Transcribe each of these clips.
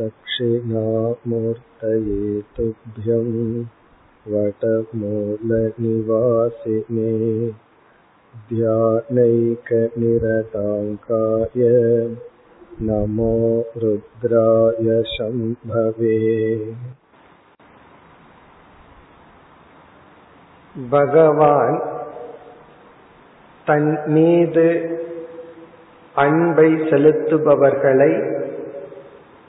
दक्षिणामूर्तये तुभ्यं वटमूलनिवासिने ध्यानैकनिरताङ्काय नमो रुद्राय शम्भवे பகவான் தன் மீது அன்பை செலுத்துபவர்களை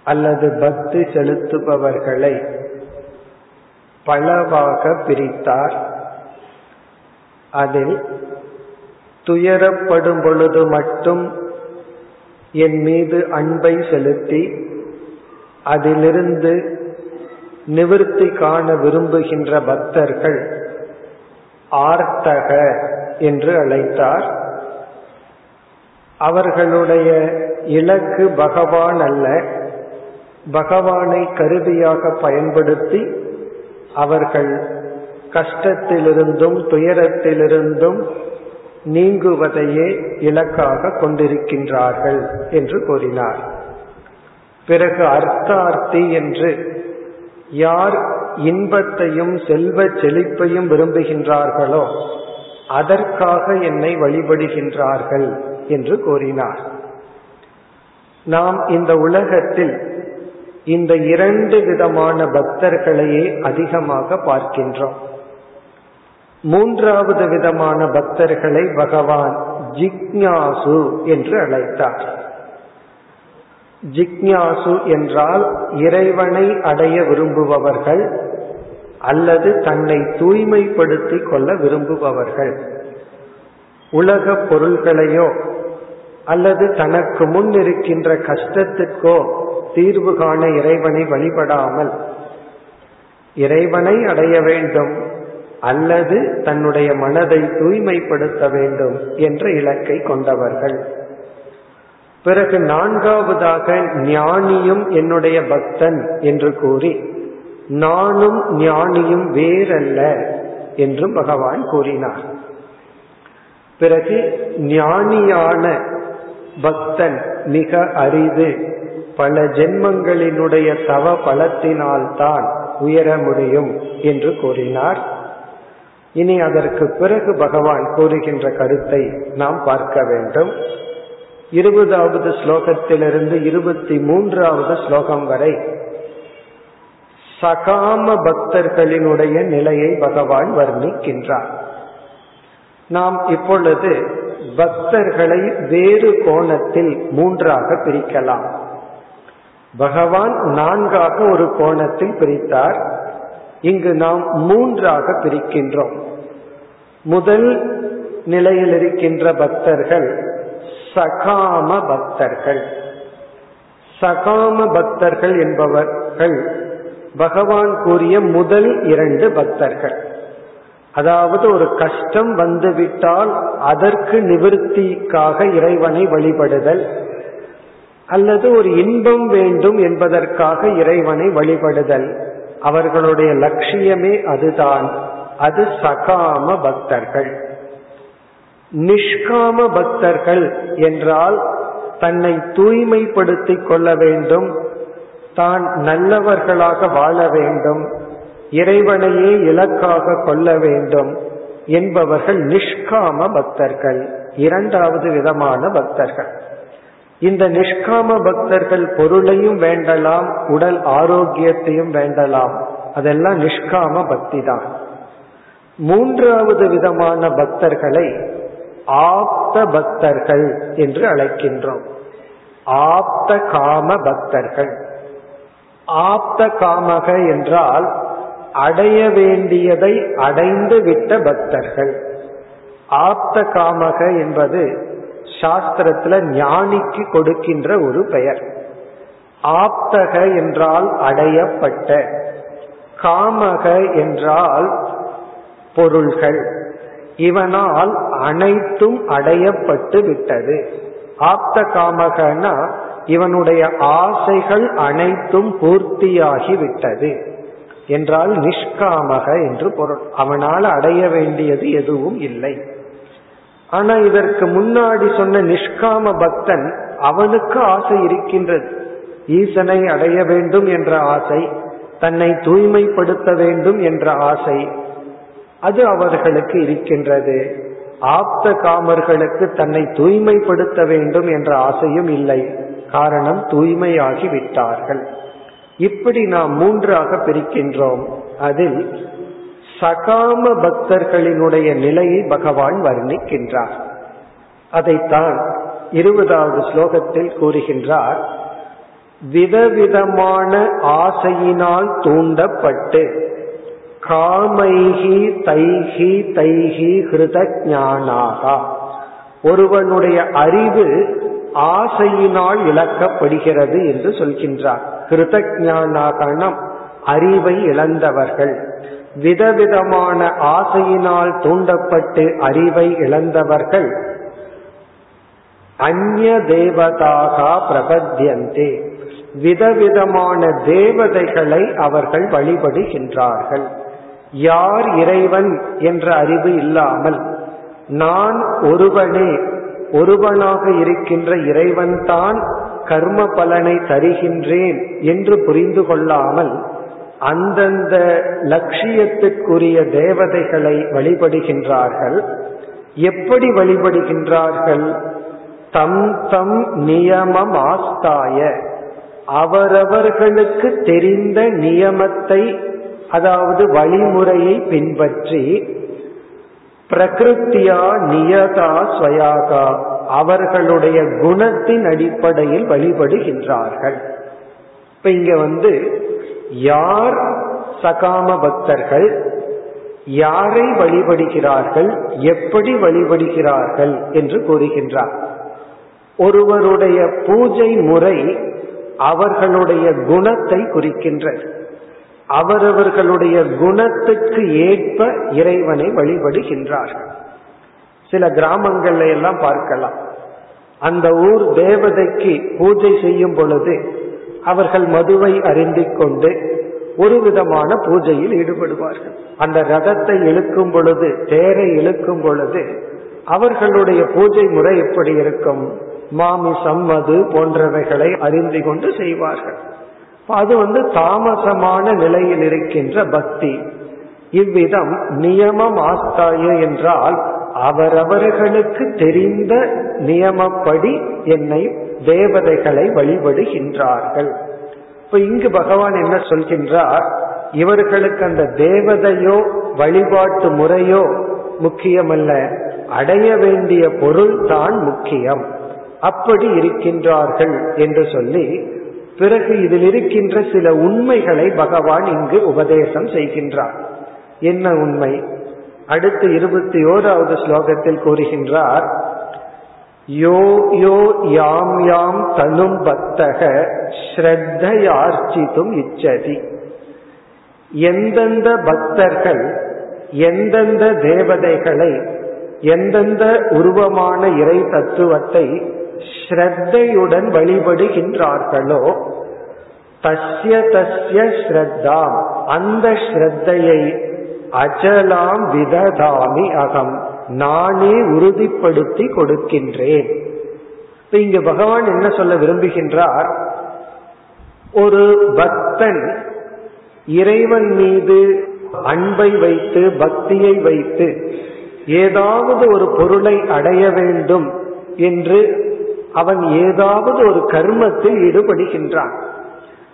அல்லது பக்தி செலுத்துபவர்களை பலவாக பிரித்தார். அதில் துயரப்படும் பொழுது மட்டும் என் மீது அன்பை செலுத்தி அதிலிருந்து நிவிருத்தி காண விரும்புகின்ற பக்தர்கள் ஆர்த்தக என்று அழைத்தார். அவர்களுடைய இலக்கு பகவான் அல்ல. பகவானை கருவியாக பயன்படுத்தி அவர்கள் கஷ்டத்திலிருந்தும் துயரத்திலிருந்தும் நீங்குவதையே இலக்காக கொண்டிருக்கின்றார்கள் என்று கூறினார். பிறகு அர்த்தார்த்தி என்று யார் இன்பத்தையும் செல்வ செழிப்பையும் விரும்புகின்றார்களோ அதற்காக என்னை வழிபடுகின்றார்கள் என்று கூறினார். நாம் இந்த உலகத்தில் இந்த இரண்டு விதமான பக்தர்களையே அதிகமாக பார்க்கின்றோம். மூன்றாவது விதமான பக்தர்களை பகவான் ஜிக்ஞாசு என்று அழைத்தார். ஜிக்ஞாசு என்றால் இறைவனை அடைய விரும்புபவர்கள் அல்லது தன்னை தூய்மைப்படுத்திக் கொள்ள விரும்புபவர்கள். உலக பொருள்களையோ அல்லது தனக்கு முன் இருக்கின்ற கஷ்டத்துக்கோ தீர்வு காண இறைவனை வழிபடாமல் இறைவனை அடைய வேண்டும் அல்லது தன்னுடைய மனதை தூய்மைப்படுத்த வேண்டும் என்ற இலக்கை கொண்டவர்கள். பிறகு நான்காவதாக ஞானியும் என்னுடைய பக்தன் என்று கூறி நானும் ஞானியும் வேறல்ல என்றும் பகவான் கூறினார். பிறகு ஞானியான பக்தன் மிக அரிது. பல ஜென்மங்களினுடைய தவ பலத்தினால்தான் உயர முடியும் என்று கூறினார். இனி அதற்கு பிறகு பகவான் கூறுகின்ற கருத்தை நாம் பார்க்க வேண்டும். இருபதாவது ஸ்லோகத்திலிருந்து இருபத்தி மூன்றாவது ஸ்லோகம் வரை சகாம பக்தர்களினுடைய நிலையை பகவான் வர்ணிக்கின்றார். நாம் இப்பொழுது பக்தர்களை வேறு கோணத்தில் மூன்றாக பிரிக்கலாம். பகவான் நான்காக ஒரு கோணத்தில் பிரித்தார். இங்கு நாம் மூன்றாக பிரிக்கின்றோம். முதல் நிலையில் இருக்கின்ற பக்தர்கள் சகாம பக்தர்கள். சகாம பக்தர்கள் என்பவர்கள் பகவான் கூறிய முதல் இரண்டு பக்தர்கள். அதாவது ஒரு கஷ்டம் வந்துவிட்டால் அதற்கு நிவர்த்திக்காக இறைவனை வழிபடுதல். அல்லது ஒரு இன்பம் வேண்டும் என்பதற்காக இறைவனை வழிபடுதல். அவர்களுடைய லட்சியமே அதுதான். அது சகாம பக்தர்கள். நிஷ்காம பக்தர்கள் என்றால் தன்னை தூய்மைப்படுத்திக் கொள்ள வேண்டும். தான் நல்லவர்களாக வாழ வேண்டும். இறைவனையே இலக்காக கொள்ள வேண்டும் என்பவர்கள் நிஷ்காம பக்தர்கள். இரண்டாவது விதமான பக்தர்கள். இந்த நிஷ்காம பக்தர்கள் பொருளையும் வேண்டலாம் உடல் ஆரோக்கியத்தையும் வேண்டலாம். அதெல்லாம் நிஷ்காம பக்தி தான். மூன்றாவது விதமான பக்தர்களை ஆப்த பக்தர்கள் என்று அழைக்கின்றோம். ஆப்த காம பக்தர்கள். ஆப்த காமக என்றால் அடைய வேண்டியதை அடைந்து விட்ட பக்தர்கள். ஆப்த காமக என்பது சாஸ்திரத்துல ஞானிக்கு கொடுக்கின்ற ஒரு பெயர். ஆப்தக என்றால் அடையப்பட்ட காமக என்றால் பொருள்கள் இவனால் அனைத்தும் அடையப்பட்டு விட்டது. ஆப்த காமகனா இவனுடைய ஆசைகள் அனைத்தும் பூர்த்தியாகி விட்டது என்றால் நிஷ்காமக என்று பொருள். அவனால் அடைய வேண்டியது எதுவும் இல்லை. ஆனா இதற்கு முன்னாடி சொன்ன நிஷ்காம பக்தன் அவனுக்கு ஆசை இருக்கின்றது. ஈசனை அடைய வேண்டும் என்ற ஆசை தன்னை தூய்மைப்படுத்த வேண்டும் என்ற ஆசை அது அவர்களுக்கு இருக்கின்றது. ஆப்த காமர்களுக்கு தன்னை தூய்மைப்படுத்த வேண்டும் என்ற ஆசையும் இல்லை. காரணம் தூய்மையாகி விட்டார்கள். இப்படி நாம் மூன்றாக பிரிக்கின்றோம். அதில் சகாம பக்தர்களினுடைய நிலையை பகவான் வர்ணிக்கின்றார். அதைத்தான் இருபதாவது ஸ்லோகத்தில் கூறுகின்றார். விதவிதமான ஆசையினால் தூண்டப்பட்டு காமைகி தைகி தைகி ஹிருத ஞானாகா ஒருவனுடைய அறிவு ஆசையினால் இழக்கப்படுகிறது என்று சொல்கின்றார். கிருத ஞானாகனம் அறிவை இழந்தவர்கள் விதவிதமான ஆசையினால் தூண்டப்பட்டு அறிவை இழந்தவர்கள் அந்நிய தேவதாக பிரபத்தியந்தே. விதவிதமான தேவதைகளை அவர்கள் வழிபடுகின்றார்கள். யார் இறைவன் என்ற அறிவு இல்லாமல் நான் ஒருவனே ஒருவனாக இருக்கின்ற இறைவன்தான் கர்ம பலனை தருகின்றேன் என்று புரிந்து கொள்ளாமல் அந்தந்த லட்சியத்துக்குரிய தேவதைகளை வழிபடுகின்றார்கள். எப்படி வழிபடுகின்றார்கள்? தம் தம் நியமம் ஆஸ்தாய அவரவர்களுக்கு தெரிந்த நியமத்தை அதாவது வழிமுறையை பின்பற்றி பிரகிருத்தியா நியதா ஸ்வயாகா அவர்களுடைய குணத்தின் அடிப்படையில் வழிபடுகின்றார்கள். இப்ப இங்க வந்து யார் சகாம பக்தர்கள் யாரை வழிபடுகிறார்கள் எப்படி வழிபடுகிறார்கள் என்று கூறுகின்றார். ஒருவருடைய பூஜை முறை அவர்களுடைய குணத்தை குறிக்கின்றது. அவரவர்களுடைய குணத்துக்கு ஏற்ப இறைவனை வழிபடுகின்றார்கள். சில கிராமங்கள்ல எல்லாம் பார்க்கலாம். அந்த ஊர் தேவதைக்கு பூஜை செய்யும் பொழுது அவர்கள் மதுவை அருந்திக் கொண்டு ஒரு விதமான பூஜையில் ஈடுபடுவார்கள். அந்த ரதத்தை இழுக்கும் பொழுது தேரை இழுக்கும் பொழுது அவர்களுடைய பூஜை முறை எப்படி இருக்கும்? மாமிசம் மது போன்றவைகளை அறிந்து கொண்டு செய்வார்கள். அது வந்து தாமசமான நிலையில் இருக்கின்ற பக்தி. இவ்விதம் நியமம் ஆஸ்தாய என்றால் அவரவர்களுக்கு தெரிந்த நியமப்படி என்னை தேவதைகளை வழிபடுகின்றார்கள். இப்ப இங்கு பகவான் என்ன சொல்கின்றார்? இவர்களுக்கு அந்த தேவதையோ வழிபாட்டு முறையோ முக்கியமல்ல. அடைய வேண்டிய பொருள் தான் முக்கியம். அப்படி இருக்கின்றார்கள் என்று சொல்லி பிறகு இதில் இருக்கின்ற சில உண்மைகளை பகவான் இங்கு உபதேசம் செய்கின்றார். என்ன உண்மை? அடுத்து இருபத்தி ஓராவது ஸ்லோகத்தில் கூறுகின்றார் யோ யோ யாம் யாம் தனும் பக்தக ஸ்ரத்தையார்ச்சித்தும் இச்சதி. எந்தெந்த பக்தர்கள் எந்தெந்த தேவதைகளை எந்தெந்த உருவமான இறை தத்துவத்தை ஸ்ரத்தையுடன் வழிபடுகின்றார்களோ தஸ்ய தஸ்ய ஸ்ரத்தாம் அந்த ஸ்ரத்தையை அஜலாம் விததாமி அகம். நானே உறுதிப்படுத்தி கொடுக்கின்றேன். இப்ப இங்க பகவான் என்ன சொல்ல விரும்புகின்றார்? ஒரு பக்தன் இறைவன் மீது அன்பை வைத்து பக்தியை வைத்து ஏதாவது ஒரு பொருளை அடைய வேண்டும் என்று அவன் ஏதாவது ஒரு கர்மத்தில் ஈடுபடுகின்றான்.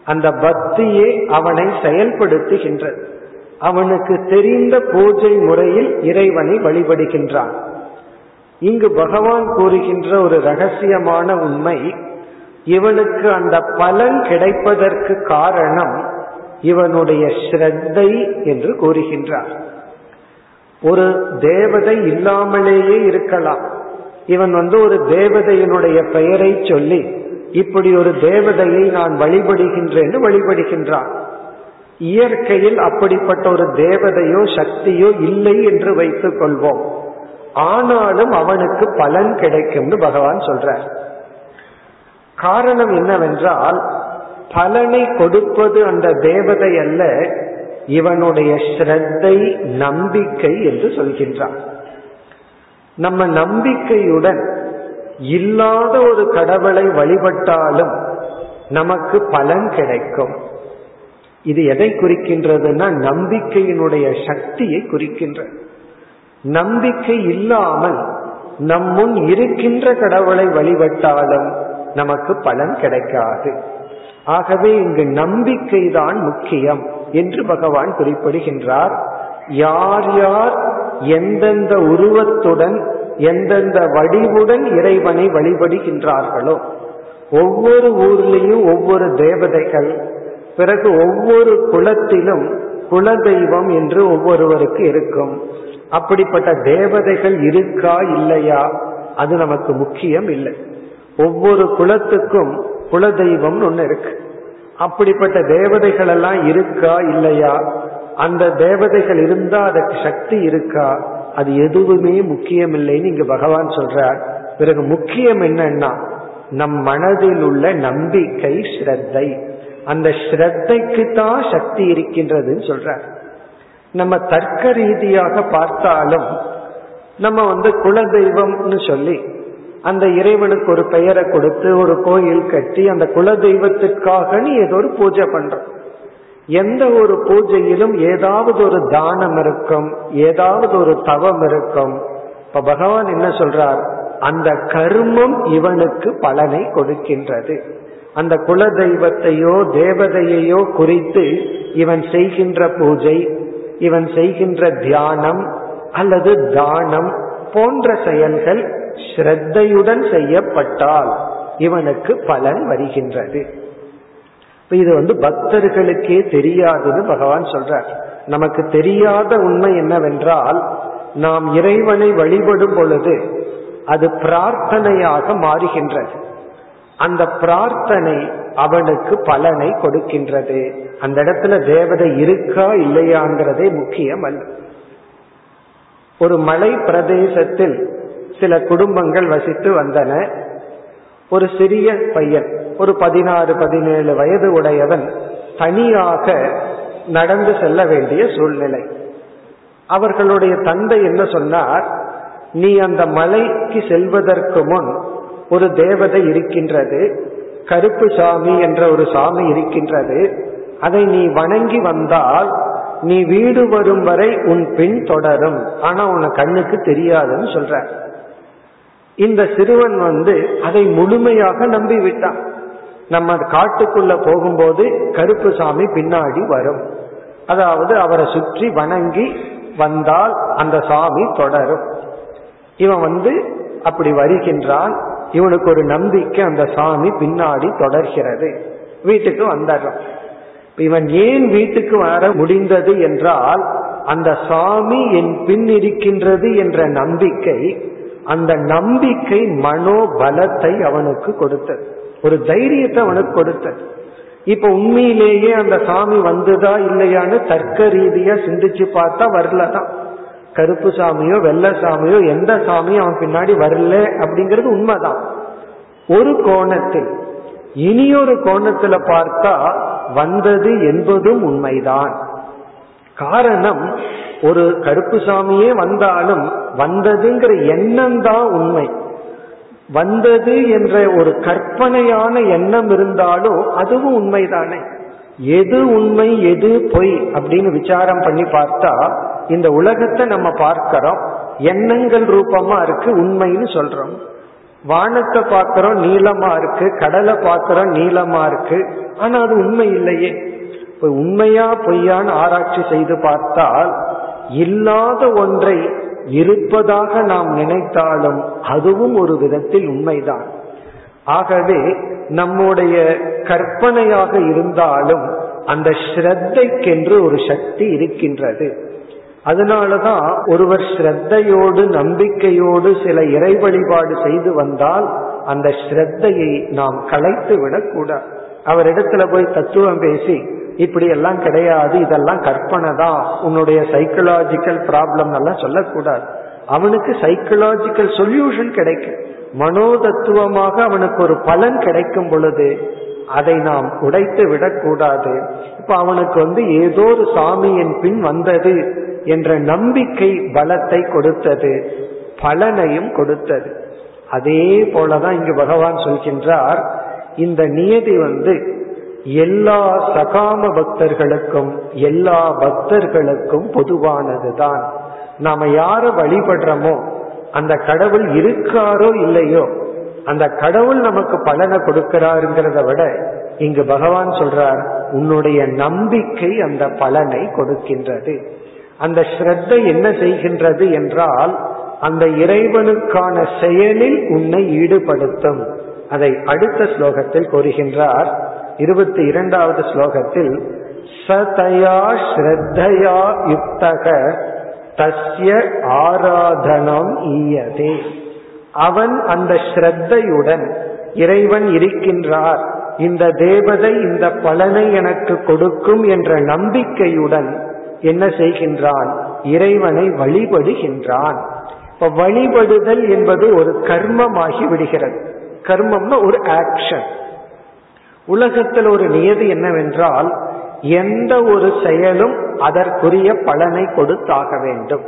அந்த பக்தியே அவனை செயல்படுத்துகின்றது. அவனுக்கு தெரிந்த பூஜை முறையில் இறைவனை வழிபடுகின்றான். இங்கு பகவான் கூறுகின்ற ஒரு ரகசியமான உண்மை இவனுக்கு அந்த பலன் கிடைப்பதற்கு காரணம் இவனுடைய ஸ்ரத்தை என்று கூறுகின்றார். ஒரு தேவதை இல்லாமலேயே இருக்கலாம். இவன் வந்து ஒரு தேவதையினுடைய பெயரை சொல்லி இப்படி ஒரு தேவதையை நான் வழிபடுகின்றேன் வழிபடுகின்றான். இயற்கையில் அப்படிப்பட்ட ஒரு தேவதையோ சக்தியோ இல்லை என்று வைத்துக் கொள்வோம். ஆனாலும் அவனுக்கு பலன் கிடைக்கும்னு பகவான் சொல்றார். காரணம் என்னவென்றால் பலனை கொடுப்பது அந்த தேவதை அல்ல இவனுடைய ஸ்ரத்தை நம்பிக்கை என்று சொல்கின்றான். நம்ம நம்பிக்கையுடன் இல்லாத ஒரு கடவுளை வழிபட்டாலும் நமக்கு பலன் கிடைக்கும். இது எதை குறிக்கின்றதுன்னா நம்பிக்கையினுடைய சக்தியை குறிக்கின்றது நம்பிக்கை இல்லாமல் நம் முன் இருக்கின்ற கடவுளை வழிபட்டாலும் நமக்கு பலன் கிடைக்காது. ஆகவே இங்கு நம்பிக்கை தான் முக்கியம் என்று பகவான் குறிப்பிடுகின்றார். யார் யார் எந்தெந்த உருவத்துடன் எந்தெந்த வடிவுடன் இறைவனை வழிபடுகின்றார்களோ ஒவ்வொரு ஊர்லேயும் ஒவ்வொரு தேவதைகள் பிறகு ஒவ்வொரு குலத்திலும் குலதெய்வம் என்று ஒவ்வொருவருக்கு இருக்கும். அப்படிப்பட்ட தேவதைகள் இருக்கா இல்லையா? அது நமக்கு முக்கியம் இல்லை. ஒவ்வொரு குலத்துக்கும் குலதெய்வம்னு ஒன்று இருக்கு. அப்படிப்பட்ட தேவதைகள் எல்லாம் இருக்கா இல்லையா? அந்த தேவதைகள் இருந்தா அதற்கு சக்தி இருக்கா? அது எதுவுமே முக்கியம் இல்லைன்னு பகவான் சொல்றார். பிறகு முக்கியம் என்னன்னா நம் மனதில் உள்ள நம்பிக்கை ஸ்ரத்தை. அந்த ஸ்ரத்தைக்கு தான் சக்தி இருக்கின்றதுன்னு சொல்ற நம்ம தர்க்க ரீதியாக பார்த்தாலும் நம்ம வந்து குலதெய்வம்னு சொல்லி அந்த இறைவனுக்கு ஒரு பெயரை கொடுத்து ஒரு கோயில் கட்டி அந்த குலதெய்வத்திற்காக நீ ஏதோ ஒரு பூஜை பண்றோம். எந்த ஒரு பூஜையிலும் ஏதாவது ஒரு தானம் இருக்கும் ஏதாவது ஒரு தவம் இருக்கும். இப்ப பகவான் என்ன சொல்றார்? அந்த கர்மம் இவனுக்கு பலனை கொடுக்கின்றது. அந்த குல தெய்வத்தையோ தேவதையையோ குறித்து இவன் செய்கின்ற பூஜை இவன் செய்கின்ற தியானம் அல்லது தானம் போன்ற செயல்கள் ஸ்ரத்தையுடன் செய்யப்பட்டால் இவனுக்கு பலன் வருகின்றது. இது வந்து பக்தர்களுக்கே தெரியாதுன்னு பகவான் சொல்றார். நமக்கு தெரியாத உண்மை என்னவென்றால் நாம் இறைவனை வழிபடும் பொழுது அது பிரார்த்தனையாக மாறுகின்றது. அந்த பிரார்த்தனை அவனுக்கு பலனை கொடுக்கின்றது. அந்த இடத்துல தேவதை இருக்கா இல்லையாங்கிறதே முக்கியம் அல்ல. ஒரு மலை பிரதேசத்தில் சில குடும்பங்கள் வசித்து வந்தன. ஒரு சிறிய பையன் ஒரு பதினாறு பதினேழு வயது உடையவன் தனியாக நடந்து செல்ல வேண்டிய சூழ்நிலை. அவர்களுடைய தந்தை என்ன சொன்னார்? நீ அந்த மலைக்கு செல்வதற்கு முன் ஒரு தேவதை இருக்கின்றது கருப்பு சாமி என்ற ஒரு சாமி இருக்கின்றது. அதை நீ வணங்கி வந்தால் நீ வீடு வரும் வரை உன் பின் தொடரும். ஆனா உன கண்ணுக்கு தெரியாதுன்னு சொல்ற. இந்த சிறுவன் வந்து அதை முழுமையாக நம்பி விட்டான் நம்ம காட்டுக்குள்ள போகும்போது கருப்பு சாமி பின்னாடி வரும். அதாவது அவரை சுற்றி வணங்கி வந்தால் அந்த சாமி தொடரும். இவன் வந்து அப்படி வருகின்றான். இவனுக்கு ஒரு நம்பிக்கை அந்த சாமி பின்னாடி தொடர்கிறது. வீட்டுக்கு வந்துடுறான் இவன் ஏன் வீட்டுக்கு வர முடிந்தது என்றால் அந்த சாமி என் பின் இருக்கின்றது என்ற நம்பிக்கை அந்த நம்பிக்கை மனோபலத்தை அவனுக்கு கொடுத்தது. ஒரு தைரியத்தை அவனுக்கு கொடுத்தது. இப்ப உண்மையிலேயே அந்த சாமி வந்துதா இல்லையான்னு தர்க்க ரீதியா சிந்திச்சு பார்த்தா வரலதான். கருப்பு சாமியோ வெள்ள சாமியோ எந்த சாமியும் அவன் பின்னாடி வரல அப்படிங்கிறது உண்மைதான். ஒரு கோணத்தில் இனியொரு கோணத்துல பார்த்தா வந்தது என்பதும் உண்மைதான். காரணம் ஒரு கருப்பு சாமியே வந்தாலும் வந்ததுங்கிற எண்ணம் தான் உண்மை. வந்தது என்ற ஒரு கற்பனையான எண்ணம் இருந்தாலும் அதுவும் உண்மைதானே? எது உண்மை எது பொய் அப்படின்னு விசாரம் பண்ணி பார்த்தா இந்த உலகத்தை நம்ம பார்க்கிறோம் எண்ணங்கள் ரூபமா இருக்கு உண்மைன்னு சொல்றோம். வானத்தை பார்க்கிறோம் நீளமா இருக்கு கடலை பார்க்கிறோம் நீளமா இருக்கு ஆனா அது உண்மை இல்லையே. உண்மையா பொய்யான்னு ஆராய்ச்சி செய்து பார்த்தால் இல்லாத ஒன்றை இருப்பதாக நாம் நினைத்தாலும் அதுவும் ஒரு விதத்தில் உண்மைதான். ஆகவே நம்முடைய கற்பனையாக இருந்தாலும் அந்த ஸ்ரத்தைக்கென்று ஒரு சக்தி இருக்கின்றது. அதனாலதான் ஒருவர் ஸ்ரத்தையோடு நம்பிக்கையோடு சில இறை வழிபாடு செய்து வந்தால் அந்த ஸ்ரத்தையை நாம் கலைத்து விடக்கூடாது. அவரிடத்துல போய் தத்துவம் பேசி இப்படி எல்லாம் கிடையாது இதெல்லாம் கற்பனை தான் உன்னுடைய சைக்கலாஜிக்கல் ப்ராப்ளம் எல்லாம் சொல்லக்கூடாது. அவனுக்கு சைக்கலாஜிக்கல் சொல்யூஷன் கிடைக்கும். மனோதத்துவமாக அவனுக்கு ஒரு பலன் கிடைக்கும் பொழுது அதை நாம் உடைத்து விடக்கூடாது. இப்ப அவனுக்கு வந்து ஏதோ ஒரு சாமியின் பின் வந்தது என்ற நம்பிக்கை பலத்தை கொடுத்தது பலனையும் கொடுத்தது. அதே போலதான் இங்கு பகவான் சொல்கின்றார் இந்த நியதி வந்து எல்லா சகாம பக்தர்களுக்கும் எல்லா பக்தர்களுக்கும் பொதுவானதுதான். நாம யார வழிபடுறோமோ அந்த கடவுள் இருக்காரோ இல்லையோ அந்த கடவுள் நமக்கு பலனை கொடுக்கிறாருங்கிறத விட இங்கு பகவான் சொல்றார் உன்னுடைய நம்பிக்கை அந்த பலனை கொடுக்கின்றது. அந்த ஸ்ரத்தை என்ன செய்கின்றது என்றால் அந்த இறைவனுக்கான செயலில் உன்னை ஈடுபடுத்தும். அதை அடுத்த ஸ்லோகத்தில் கூறுகின்றார். இருபத்தி இரண்டாவது ஸ்லோகத்தில் சதயா ஸ்ரத்தையா யுக்தக தஸ்ய ஆராதனம் ஈயதே. அவன் அந்த ஸ்ரத்தையுடன் இறைவன் இருக்கின்றார். இந்த தேவதை இந்த பலனை எனக்கு கொடுக்கும் என்ற நம்பிக்கையுடன் என்ன செய்கின்றான்? இறைவனை வழிபடுகின்றான். இப்ப வழிபடுதல் என்பது ஒரு கர்மமாகி விடுகிறது. கர்மம்னா ஒரு ஆக்ஷன் உலகத்தில் ஒரு நியதி என்னவென்றால் எந்த ஒரு செயலும் அதற்குரிய பலனை கொடுத்தாக வேண்டும்.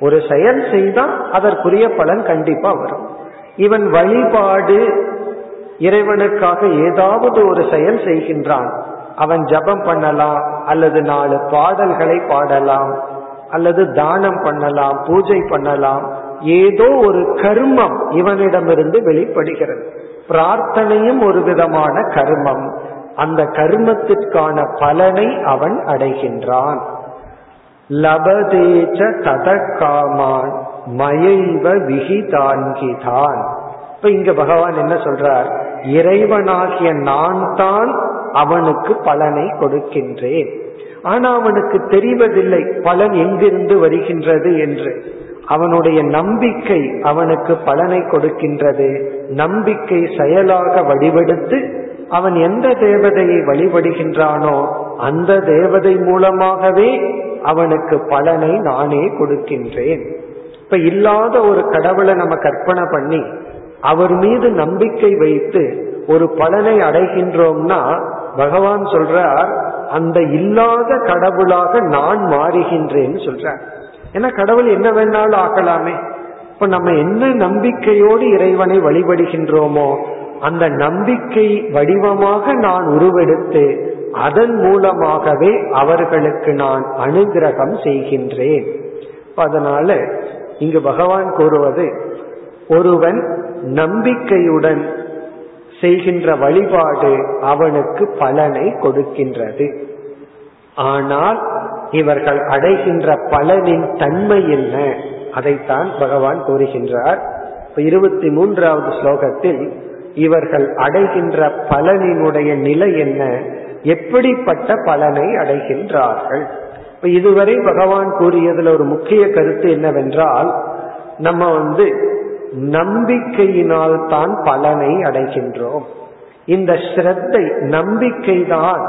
ஒரு செயல் செய்தால் அதற்குரிய பலன் கண்டிப்பா வரும். இவன் வழிபாடு இறைவனுக்காக ஏதாவது ஒரு செயல் செய்கின்றான். அவன் ஜபம் பண்ணலாம் அல்லது நாலு பாடல்களை பாடலாம் அல்லது தானம் பண்ணலாம் பூஜை பண்ணலாம். ஏதோ ஒரு கர்மம் இவனிடமிருந்து வெளிப்படுகிறது. பிரார்த்தனையும் ஒரு விதமான கர்மம். அந்த கர்மத்திற்கான பலனை அவன் அடைகின்றான். லபதேச்ச தத காமான் மயைவ விகிதான்கிதான். இப்ப இங்க பகவான் என்ன சொல்றார்? இறைவனாகிய நான் தான் அவனுக்கு பலனை கொடுக்கின்றேன். ஆனா அவனுக்கு தெரிவதில்லை பலன் எங்கிருந்து வருகின்றது என்று. அவனுடைய நம்பிக்கை அவனுக்கு பலனை கொடுக்கின்றது. நம்பிக்கை செயலாக வடிவெடுத்து அவன் எந்த தேவதையை வழிபடுகின்றானோ அந்த தேவதை மூலமாகவே அவனுக்கு பலனை நானே கொடுக்கின்றேன். இப்ப இல்லாத ஒரு கடவுளை நம்ம கற்பனை பண்ணி அவர் மீது நம்பிக்கை வைத்து ஒரு பலனை அடைகின்றோம்னா பகவான் சொல்றார் அந்த இல்லாத கடவுளாக நான் மாறுகின்றேன்னு சொல்றார். ஏன்னா கடவுள் என்ன வேணாலும் ஆகலாமே இப்ப நம்ம என்ன நம்பிக்கையோடு இறைவனை வழிபடுகின்றோமோ அந்த நம்பிக்கை வடிவமாக நான் உருவெடுத்து அதன் மூலமாகவே அவர்களுக்கு நான் அனுகிரகம் செய்கின்றேன். அதனால இங்கு பகவான் கூறுவது ஒருவன் நம்பிக்கையுடன் செய்கின்ற வழிபாடு அவனுக்கு பலனை கொடுக்கின்றது. ஆனால் இவர்கள் அடைகின்ற பலனின் தன்மை என்ன? அதைத்தான் பகவான் கூறுகின்றார். இருபத்தி மூன்றாவது ஸ்லோகத்தில் இவர்கள் அடைகின்ற பலனினுடைய நிலை என்ன? எப்படிப்பட்ட பலனை அடைகின்றார்கள்? இப்ப இதுவரை பகவான் கூறியதுல ஒரு முக்கிய கருத்து என்னவென்றால் நம்ம வந்து நம்பிக்கையினால் தான் பலனை அடைகின்றோம். இந்த ஸ்ரத்தை நம்பிக்கை தான்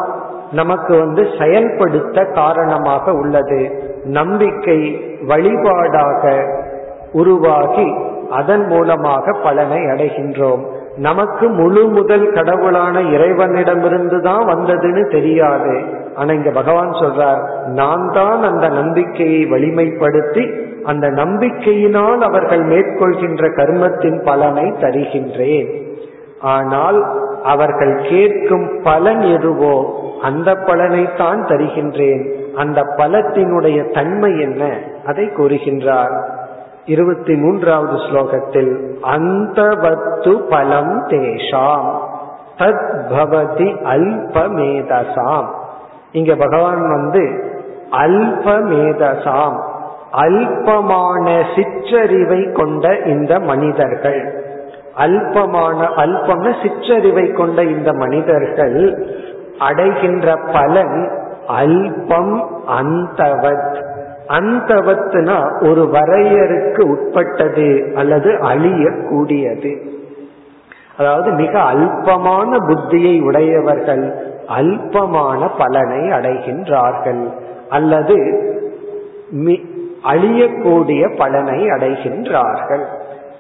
நமக்கு வந்து செயல்படுத்த காரணமாக உள்ளது. நம்பிக்கை வழிபாடாக உருவாகி அதன் மூலமாக பலனை அடைகின்றோம். நமக்கு முழு முதல் கடவுளான இறைவனிடமிருந்து தான் வந்ததுன்னு தெரியாது. ஆனா இங்க பகவான் சொல்றார் நான் தான் அந்த நம்பிக்கையை வலிமைப்படுத்தி அந்த நம்பிக்கையினால் அவர்கள் மேற்கொள்கின்ற கர்மத்தின் பலனை தருகின்றேன். ஆனால் அவர்கள் கேட்கும் பலன் எதுவோ அந்த பலனைத்தான் தருகின்றேன். அந்த பலத்தினுடைய தன்மை என்ன? அதை கூறுகின்றார். இருபத்தி மூன்றாவது ஸ்லோகத்தில் அந்தவத்து பலம் தேஷாம் தத் பவதி அல்பமேதசாம். இங்க பகவான் வந்து அல்பமேதசாம் அல்பமான சிற்றறிவை கொண்ட இந்த மனிதர்கள். அல்பமான அல்பம்ன சிற்றறிவை கொண்ட இந்த மனிதர்கள் அடைகின்ற பலன் அல்பம் அந்தவத் அந்தவத்துனா ஒரு வரையறுக்கு உட்பட்டது அல்லது அழியக்கூடியது. அதாவது மிக அல்பமான புத்தியை உடையவர்கள் அல்பமான பலனை அடைகின்றார்கள். அல்லது அழியக்கூடிய பலனை அடைகின்றார்கள்.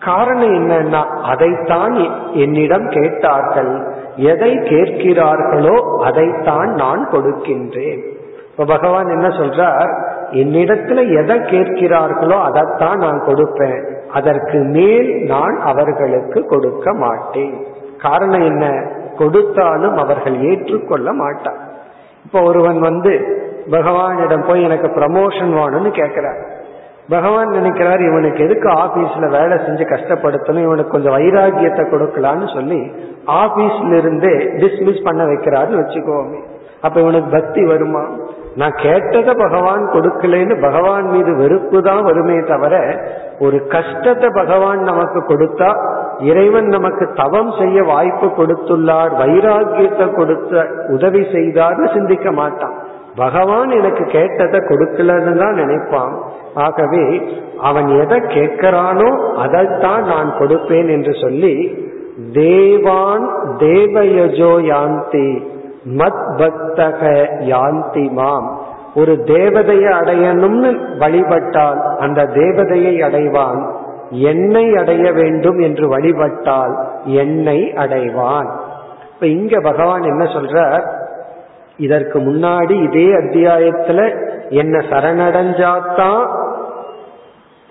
காரணம் என்னன்னா அதைத்தான் என்னிடம் கேட்டார்கள். எதை கேட்கிறார்களோ அதைத்தான் நான் கொடுக்கின்றேன். இப்ப பகவான் என்ன சொல்றார்? என்னிடத்துல எதை கேட்கிறார்களோ அதைத்தான் நான் கொடுப்பேன். அதற்கு மேல் நான் அவர்களுக்கு கொடுக்க மாட்டேன். காரணம் என்ன? கொடுத்தாலும் அவர்கள் ஏற்றுக்கொள்ள மாட்டார். இப்ப ஒருவன் வந்து பகவானிடம் போய் எனக்கு ப்ரமோஷன் வேணும்னு கேட்கிறார். பகவான் நினைக்கிறார் இவனுக்கு எதுக்கு ஆபீஸ்ல வேலை செஞ்சு கஷ்டப்படுத்தணும்? இவனுக்கு கொஞ்சம் வைராகியத்தை கொடுக்கலான்னு சொல்லி ஆபீஸ்ல இருந்தே டிஸ்மிஸ் பண்ண வைக்கிறாருன்னு வச்சுக்கோமே. அப்ப இவனுக்கு பக்தி வருமா? நான் கேட்டதை பகவான் கொடுக்கலன்னு பகவான் மீது வெறுப்பு தான் வருமே தவிர ஒரு கஷ்டத்தை பகவான் நமக்கு கொடுத்தா இறைவன் நமக்கு தவம் செய்ய வாய்ப்பு கொடுத்துள்ளார் வைராகியத்தை கொடுத்த உதவி செய்தார்னு சிந்திக்க மாட்டான். பகவான் எனக்கு கேட்டதை கொடுக்கலன்னு தான் நினைப்பான். ஆகவே அவன் எதை கேட்கிறானோ அதைத்தான் நான் கொடுப்பேன் என்று சொல்லி தேவான் தேவயஜோ யாந்தி. மத் பக்தக யாந்தி மாம் ஒரு தேவதையை அடையணும்னு வழிபட்டால் அந்த தேவதையை அடைவான். என்னை அடைய வேண்டும் என்று வழிபட்டால் என்னை அடைவான். இப்ப இங்க பகவான் என்ன சொல்றார்? இதற்கு முன்னாடி இதே அத்தியாயத்துல என்ன சரணடைஞ்சாதான்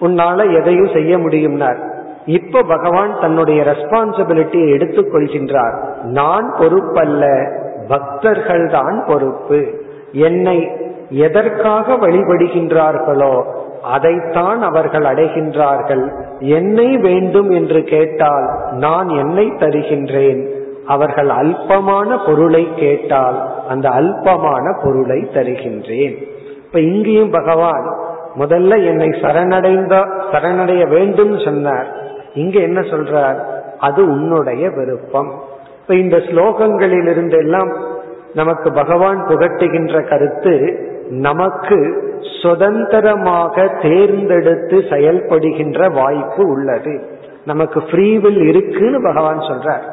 உன்னால எதையும் செய்ய முடியும்னார். இப்ப பகவான் தன்னுடைய ரெஸ்பான்சிபிலிட்டியை எடுத்துக் கொள்கின்றார் நான் பொறுப்பல்ல. பக்தர்கள் தான் பொறுப்பு. என்னை எதற்காக வழிபடுகின்றார்களோ அதைத்தான் அவர்கள் அடைகின்றார்கள். என்னை வேண்டும் என்று கேட்டால் நான் என்னை தருகின்றேன். அவர்கள் அல்பமான பொருளை கேட்டால் அந்த அல்பமான பொருளை தருகின்றேன். இப்ப இங்கேயும் பகவான் முதல்ல என்னை சரணடைந்த சரணடைய வேண்டும் சொன்னார். இங்க என்ன சொல்றார்? அது உன்னுடைய விருப்பம். இப்ப இந்த ஸ்லோகங்களிலிருந்து எல்லாம் நமக்கு பகவான் புகட்டுகின்ற கருத்து நமக்கு சுதந்திரமாக தேர்ந்தெடுத்து செயல்படுகின்ற வாய்ப்பு உள்ளது. நமக்கு ஃப்ரீவில் இருக்குன்னு பகவான் சொல்றார்.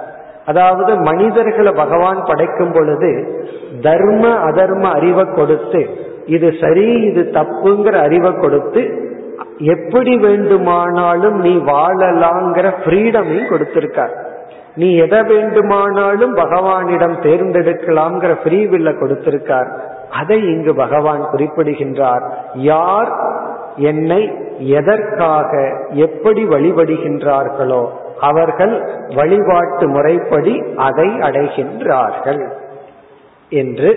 அதாவது மனிதர்களை பகவான் படைக்கும் பொழுது தர்ம அதர்ம அறிவை கொடுத்து இது சரி இது தப்புங்கிற அறிவை கொடுத்து எப்படி வேண்டுமானாலும் நீ வாழலாங்கிற ஃப்ரீடமையும் கொடுத்திருக்கார். நீ எதை வேண்டுமானாலும் பகவானிடம் தேர்ந்தெடுக்கலாம்ங்கிற ஃப்ரீவில்ல கொடுத்திருக்கார். அதை இங்கு பகவான் குறிப்பிடுகின்றார். யார் என்னை எதற்காக எப்படி வழிபடுகின்றார்களோ அவர்கள் வழிபாட்டு முறைப்படி அதை அடைகின்றார்கள் என்று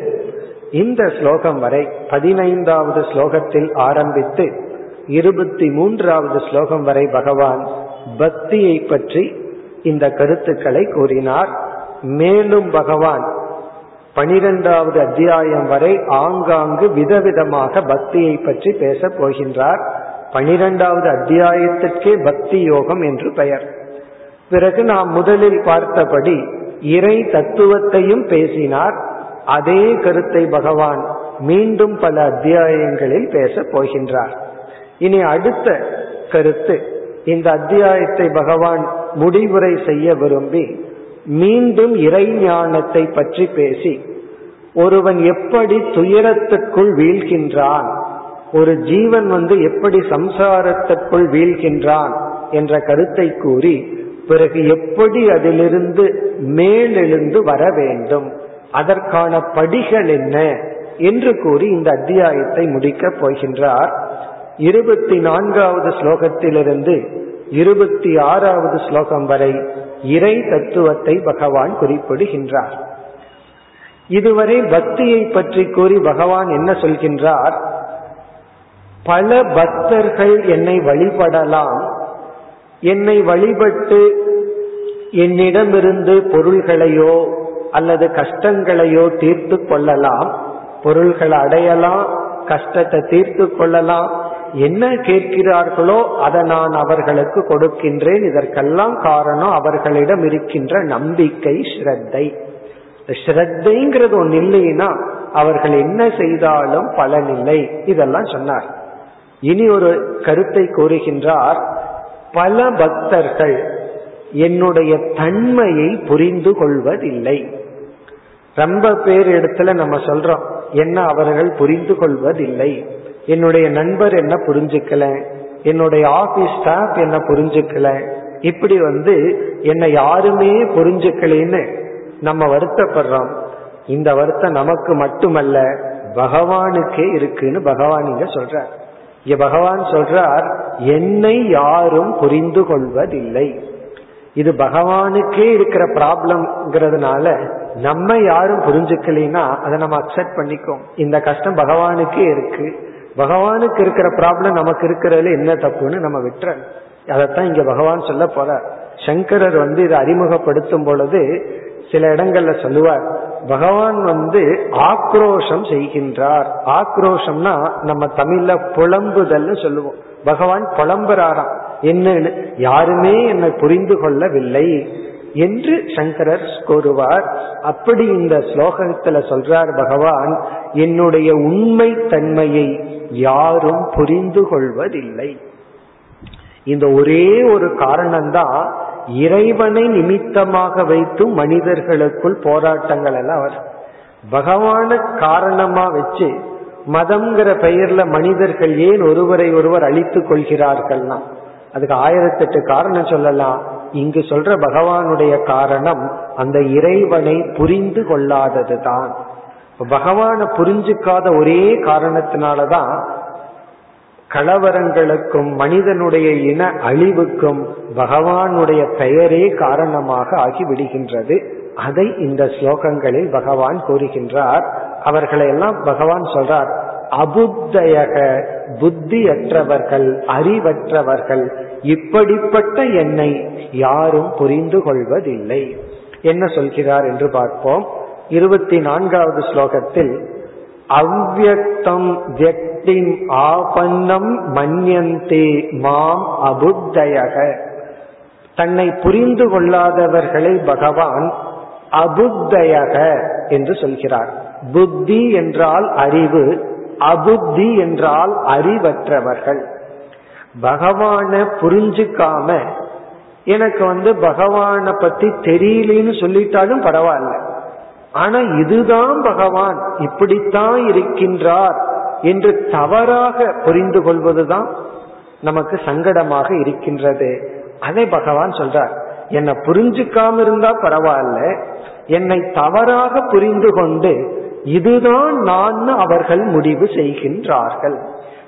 இந்த ஸ்லோகம் வரை பதினைந்தாவது ஸ்லோகத்தில் ஆரம்பித்து இருபத்தி மூன்றாவது ஸ்லோகம் வரை பகவான் பக்தியை பற்றி இந்த கருத்துக்களை கூறினார். மேலும் பகவான் பனிரெண்டாவது அத்தியாயம் வரை ஆங்காங்கு விதவிதமாக பக்தியை பற்றி பேசப் போகின்றார். பனிரெண்டாவது அத்தியாயத்திற்கே பக்தி யோகம் என்று பெயர். பிறகு நாம் முதலில் பார்த்தபடி இறை தத்துவத்தையும் பேசினார். அதே கருத்தை பகவான் மீண்டும் பல அத்தியாயங்களில் பேசப் போகின்றார். இனி அடுத்த கருத்து இந்த அத்தியாயத்தை பகவான் முடிவுரை செய்ய விரும்பி மீண்டும் இறை ஞானத்தை பற்றி பேசி ஒருவன் எப்படி துயரத்துக்குள் வீழ்கின்றான் ஒரு ஜீவன் வந்து எப்படி சம்சாரத்திற்குள் வீழ்கின்றான் என்ற கருத்தை கூறி பிறகு எப்படி அதிலிருந்து மேலெழுந்து வர வேண்டும் அதற்கான படிகள் என்ன என்று கூறி இந்த அத்தியாயத்தை முடிக்கப் போகின்றார். இருபத்தி நான்காவது ஸ்லோகத்திலிருந்து இருபத்தி ஆறாவது ஸ்லோகம் வரை இறை தத்துவத்தை பகவான் குறிப்பிடுகின்றார். இதுவரை பக்தியை பற்றி கூறி பகவான் என்ன சொல்கின்றார்? பல பக்தர்கள் என்னை வழிபடலாம். என்னை வழிபட்டு என்னிடமிருந்து பொருள்களையோ அல்லது கஷ்டங்களையோ தீர்த்து கொள்ளலாம். பொருள்களை அடையலாம் கஷ்டத்தை தீர்த்து கொள்ளலாம். என்ன கேட்கிறார்களோ அதை நான் அவர்களுக்கு கொடுக்கின்றேன். இதற்கெல்லாம் காரணம் அவர்களிடம் இருக்கின்ற நம்பிக்கை ஸ்ரத்தை. ஸ்ரத்தைங்கிறது ஒன்று இல்லைன்னா அவர்கள் என்ன செய்தாலும் பலனில்லை இதெல்லாம் சொன்னார். இனி ஒரு கருத்தை கூறுகின்றார். பல பக்தர்கள் என்னுடைய தன்மையை புரிந்து கொள்வதில்லை. ரொம்ப பேர் இடத்துல நம்ம சொல்றோம் என்ன அவர்கள் புரிந்து கொள்வதில்லை. என்னுடைய நண்பர் என்ன புரிஞ்சுக்கல? என்னுடைய ஆபீஸ் ஸ்டாஃப் என்ன புரிஞ்சுக்கல? இப்படி வந்து என்னை யாருமே புரிஞ்சுக்கலன்னு நம்ம வருத்தப்படுறோம். இந்த வருத்தம் நமக்கு மட்டுமல்ல பகவானுக்கே இருக்குன்னு பகவான் இங்க சொல்றார். இங்க பகவான் சொல்றார் என்னை யாரும் புரிந்து கொள்வதில்லை. இது பகவானுக்கே இருக்கிற ப்ராப்ளம்ங்கிறதுனால நம்ம யாரும் புரிஞ்சுக்கலைன்னா அதை நம்ம அக்செப்ட் பண்ணிக்கோம் இந்த கஷ்டம் பகவானுக்கே இருக்கு. பகவானுக்கு இருக்கிற ப்ராப்ளம் நமக்கு இருக்கிறதுல என்ன தப்புன்னு நம்ம விட்டுற அதைத்தான் இங்க பகவான் சொல்ல போற. சங்கரர் வந்து இதை அறிமுகப்படுத்தும் பொழுது சில இடங்கள்ல சொல்லுவார். பகவான் வந்து ஆக்ரோஷம் செய்கின்றார். ஆக்ரோஷம்னா நம்ம தமிழ்ல புலம்புதல்னு சொல்லுவோம். பகவான் புலம்புறாராம். என்னன்னு யாருமே என்னை புரிந்து கொள்ளவில்லை என்று சங்கரர் கூறுவார். அப்படி இந்த ஸ்லோகத்துல சொல்றார் பகவான் என்னுடைய உண்மை தன்மையை யாரும் புரிந்து கொள்வதில்லை. இந்த ஒரே ஒரு காரணம்தான் இறைவனை நிமித்தமாக வைத்து மனிதர்களுக்குள் போராட்டங்கள் எல்லாம் வரும். பகவான காரணமா வச்சு மதம்ங்கிற பெயர்ல மனிதர்கள் ஏன் ஒருவரை ஒருவர் அழித்துக் கொள்கிறார்கள்னா? அதுக்கு ஆயிரத்தெட்டு காரணம் சொல்லலாம். இங்கு சொல்ற பகவானுடைய காரணம் அந்த இறைவனை புரிந்து கொள்ளாததுதான். பகவானை புரிஞ்சுக்காத ஒரே காரணத்தினாலதான் கலவரங்களுக்கும் மனிதனுடைய இன அழிவுக்கும் பகவானுடைய பெயரே காரணமாக ஆகி விடுகின்றது அதை இந்த ஸ்லோகங்களில் பகவான் கூறுகின்றார். அவர்களை எல்லாம் பகவான் சொல்றார் அபுத்தயக புத்தியற்றவர்கள் அறிவற்றவர்கள் இப்படிப்பட்ட என்னை யாரும் புரிந்து கொள்வதில்லை என்ன சொல்கிறார் என்று பார்ப்போம். இருபத்தி நான்காவது ஸ்லோகத்தில் அவ்வக்தம் வியக்திம் ஆபன்னம் மன்யந்தே மாம் அபுத்தயக. தன்னை புரிந்து கொள்ளாதவர்களை பகவான் அபுத்தயக என்று சொல்கிறார். புத்தி என்றால் அறிவு அபுத்தி என்றால் அறிவற்றவர்கள். பகவான புரிஞ்சுக்காம எனக்கு வந்து பகவான பத்தி தெரியலன்னு சொல்லிட்டாலும் பரவாயில்ல. ஆனா இதுதான் பகவான் இப்படித்தான் இருக்கின்றார் என்று தவறாக புரிந்து கொள்வதுதான் நமக்கு சங்கடமாக இருக்கின்றது. அதை பகவான் சொல்றார். என்னை புரிஞ்சுக்காம இருந்தா பரவாயில்ல. என்னை தவறாக புரிந்து கொண்டு இதுதான் நான் அவர்கள் முடிவு செய்கின்றார்கள்.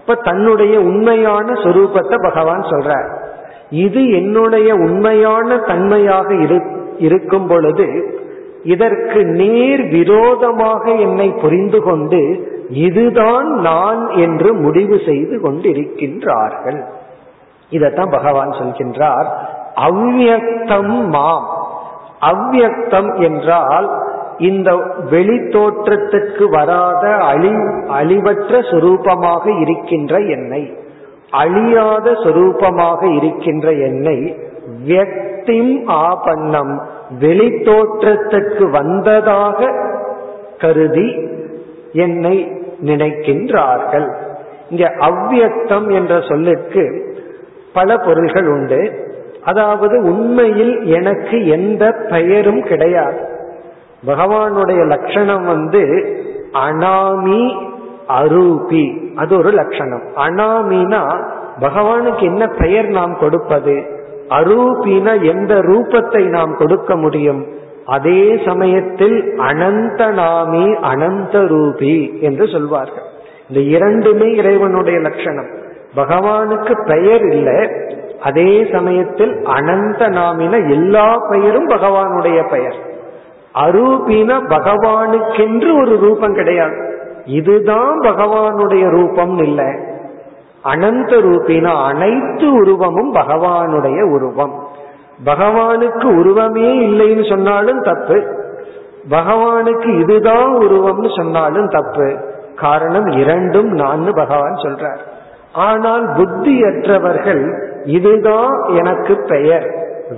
இப்ப தன்னுடைய உண்மையான சொரூபத்தை பகவான் சொல்றார். இது என்னுடைய உண்மையான தன்மையாக இருக்கும் பொழுது இதற்கு நேர் விரோதமாக என்னை புரிந்து கொண்டு இதுதான் நான் என்று முடிவு செய்து கொண்டிருக்கின்றார்கள். இதத்தான் பகவான் சொல்கின்றார் அவ்வியக்தம் மாம். அவ்வியக்தம் என்றால் இந்த வெளி வராத அழி அழிவற்ற சுரூபமாக இருக்கின்ற என்னை அழியாத சொரூபமாக இருக்கின்ற என்னை வியக்திம் ஆபன்னம். வெளி வந்ததாக கருதி என்னை நினைக்கின்றார்கள். இங்க அவ்வியக்தம் என்ற சொல்லுக்கு பல பொருள்கள் உண்டு. அதாவது உண்மையில் எனக்கு எந்த பெயரும் கிடையாது. பகவானுடைய லட்சணம் வந்து அனாமி அரூபி. அது ஒரு லட்சணம். அனாமினா பகவானுக்கு என்ன பெயர் நாம் கொடுப்பது? அரூபின எந்த ரூபத்தை நாம் கொடுக்க முடியும்? அதே சமயத்தில் அனந்த நாமி அனந்த ரூபி என்று சொல்வார்கள். இந்த இரண்டுமே இறைவனுடைய லட்சணம். பகவானுக்கு பெயர் இல்லை. அதே சமயத்தில் அனந்த நாமின எல்லா பெயரும் பகவானுடைய பெயர். அரூபின பகவானுக்கென்று ஒரு ரூபம் கிடையாது. இதுதான் பகவானுடைய ரூபம் இல்லை. அனந்த ரூபினா அனைத்து உருவமும் பகவானுடைய உருவம். பகவானுக்கு உருவமே இல்லைன்னு சொன்னாலும் தப்பு. பகவானுக்கு இதுதான் உருவம்னு சொன்னாலும் தப்பு. காரணம் இரண்டும் நான் பகவான் சொல்றார். ஆனால் புத்தியற்றவர்கள் இதுதான் எனக்கு பெயர்.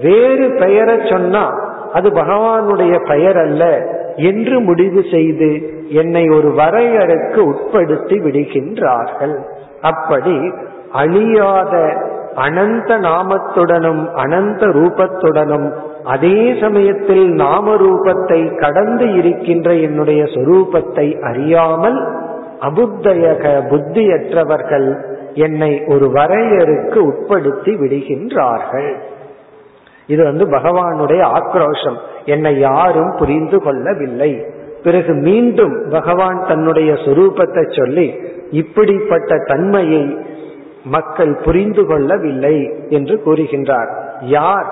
வேறு பெயரை சொன்னா அது பகவானுடைய பெயர் அல்ல என்று முடிவு செய்து என்னை ஒரு வரையறுக்கு உட்படுத்தி விடுகின்றார்கள். அப்படி அழியாத அனந்த நாமத்துடனும் அனந்த ரூபத்துடனும் அதே சமயத்தில் நாம ரூபத்தை கடந்து இருக்கின்ற என்னுடைய சொரூபத்தை அறியாமல் அபுத்தயக புத்தியற்றவர்கள் என்னை ஒரு வரையறுக்கு உட்படுத்தி விடுகின்றார்கள். இது வந்து பகவானுடைய ஆக்ரோஷம். என்னை யாரும் புரிந்து கொள்ளவில்லை. பிறகு மீண்டும் பகவான் தன்னுடைய சொரூபத்தை சொல்லி இப்படிப்பட்ட தன்மையை மக்கள் புரிந்து கொள்ளவில்லை என்று கூறுகின்றார். யார்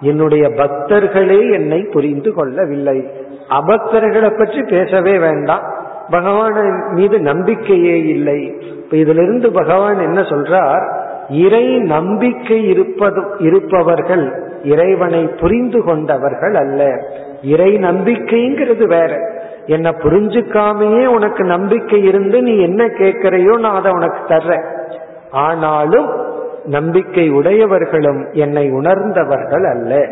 என்னுடைய பக்தர்களே என்னை புரிந்து கொள்ளவில்லை. அபக்தர்களை பற்றி பேசவே வேண்டாம். பகவான் மீது நம்பிக்கையே இல்லை. இப்ப பகவான் என்ன சொல்றார்? இறை நம்பிக்கை இருப்பது இருப்பவர்கள் இறைவனை புரிந்து கொண்டவர்கள் அல்ல. இறை நம்பிக்கைங்கிறது வேற. என்ன புரிஞ்சுக்காமையே உனக்கு நம்பிக்கை இருந்து நீ என்ன கேட்கிறையோ நான் அதை உனக்கு தர்றேன். ஆனாலும் நம்பிக்கை உடையவர்களும் என்னை உணர்ந்தவர்கள் அல்ல.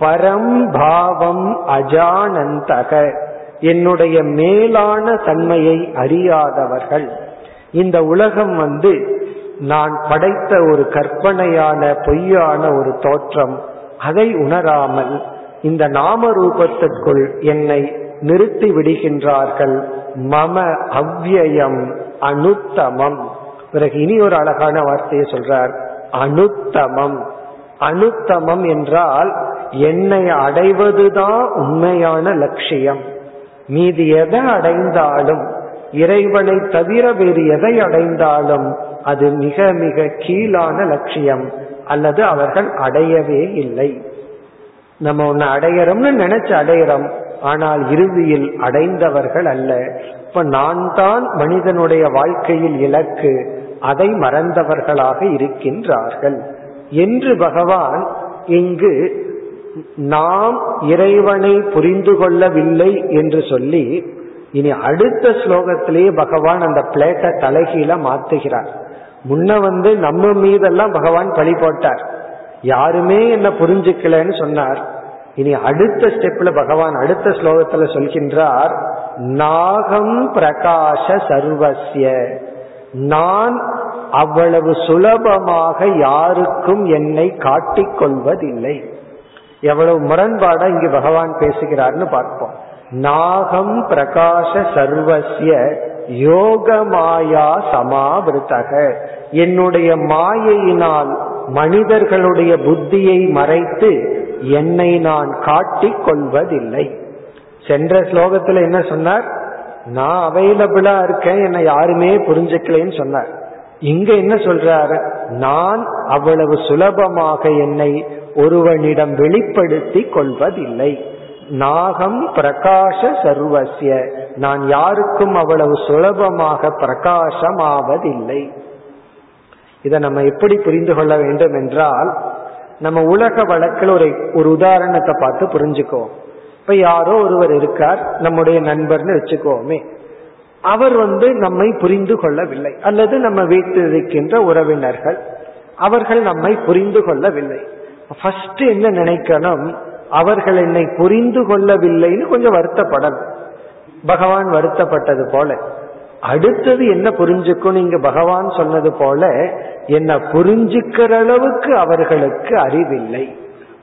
பரம் பாவம் அஜானந்தக. என்னுடைய மேலான தன்மையை அறியாதவர்கள். இந்த உலகம் வந்து நான் படைத்த ஒரு கற்பனையான பொய்யான ஒரு தோற்றம். அதை உணராமல் இந்த நாம ரூபத்திற்குள் என்னை நிறுத்தி விடுகின்றார்கள். மம அவ்யயம் அனுத்தமம். பிறகு இனி ஒரு அழகான வார்த்தையை சொல்றார். அனுத்தமம். அனுத்தமம் என்றால் என்னை அடைவதுதான் உண்மையான லட்சியம். மீதி எதை அடைந்தாலும் இறைவனை தவிர வேறு எதை அடைந்தாலும் அது மிக மிக கீழான லட்சியம். அல்லது அவர்கள் அடையவே இல்லை. நம்ம ஒன்னு அடையறோம்னு நினைச்சு அடையிறோம். ஆனால் இறுதியில் அடைந்தவர்கள் அல்ல. இப்ப நான் தான் மனிதனுடைய வாழ்க்கையில் இலக்கு அதை மறந்தவர்களாக இருக்கின்றார்கள். என்று பகவான் இங்கு நாம் இறைவனை புரிந்து கொள்ளவில்லை என்று சொல்லி இனி அடுத்த ஸ்லோகத்திலேயே பகவான் அந்த பிளேட்டை தலைகீழ மாத்துகிறார் முன்ன வந்து நம்ம மீதெல்லாம் பகவான் பழி போட்டார். யாருமே என்ன புரிஞ்சுக்கலன்னு சொன்னார். இனி அடுத்த ஸ்டெப்ல பகவான் அடுத்த ஸ்லோகத்துல சொல்கின்றார் நாகம் பிரகாஷ சர்வசிய நான் அவ்வளவு சுலபமாக யாருக்கும் என்னை காட்டிக் கொள்வதில்லை எவ்வளவு முரண்பாடா இங்கு பகவான் பேசுகிறார்னு பார்ப்போம். நாகம் பிரகாஷ சர்வசிய யோகமாயா சமாவிருத்தக. என்னுடைய மாயையினால் மனிதர்களுடைய புத்தியை மறைத்து என்னை நான் காட்டிக் கொள்வதில்லை. சென்ற ஸ்லோகத்துல என்ன சொன்னார்? நான் அவைலபிளா இருக்கேன் என்னை யாருமே புரிஞ்சுக்கலன்னு சொன்னார். இங்க என்ன சொல்றாரு? நான் அவ்வளவு சுலபமாக என்னை ஒருவனிடம் வெளிப்படுத்தி கொள்வதில்லை. நாகம் பிரகாச சர்வசிய நான் யாருக்கும் அவ்வளவு சுலபமாக பிரகாசமாவதில்லை. இதை நம்ம எப்படி புரிந்து கொள்ள வேண்டும் என்றால் நம்ம உலக வழக்கில் ஒரு ஒரு உதாரணத்தை பார்த்து புரிஞ்சுக்குவோம் இப்ப யாரோ ஒருவர் இருக்கார் நம்முடைய நண்பர்னு வச்சுக்கோமே. அவர் வந்து நம்மை புரிந்து கொள்ளவில்லை. அல்லது நம்ம வீட்டில் இருக்கின்ற உறவினர்கள் அவர்கள் நம்மை புரிந்து கொள்ளவில்லை. ஃபர்ஸ்ட் என்ன நினைக்கணும்? அவர்கள் என்னை புரிந்து கொள்ளவில்லைன்னு கொஞ்சம் வருத்தப்படணும். பகவான் வருத்தப்பட்டது போல. அடுத்தது என்ன புரிஞ்சுக்கணும்? நீங்க பகவான் சொன்னது போல என்ன புரிஞ்சுக்கிற அளவுக்கு அவர்களுக்கு அறிவில்லை.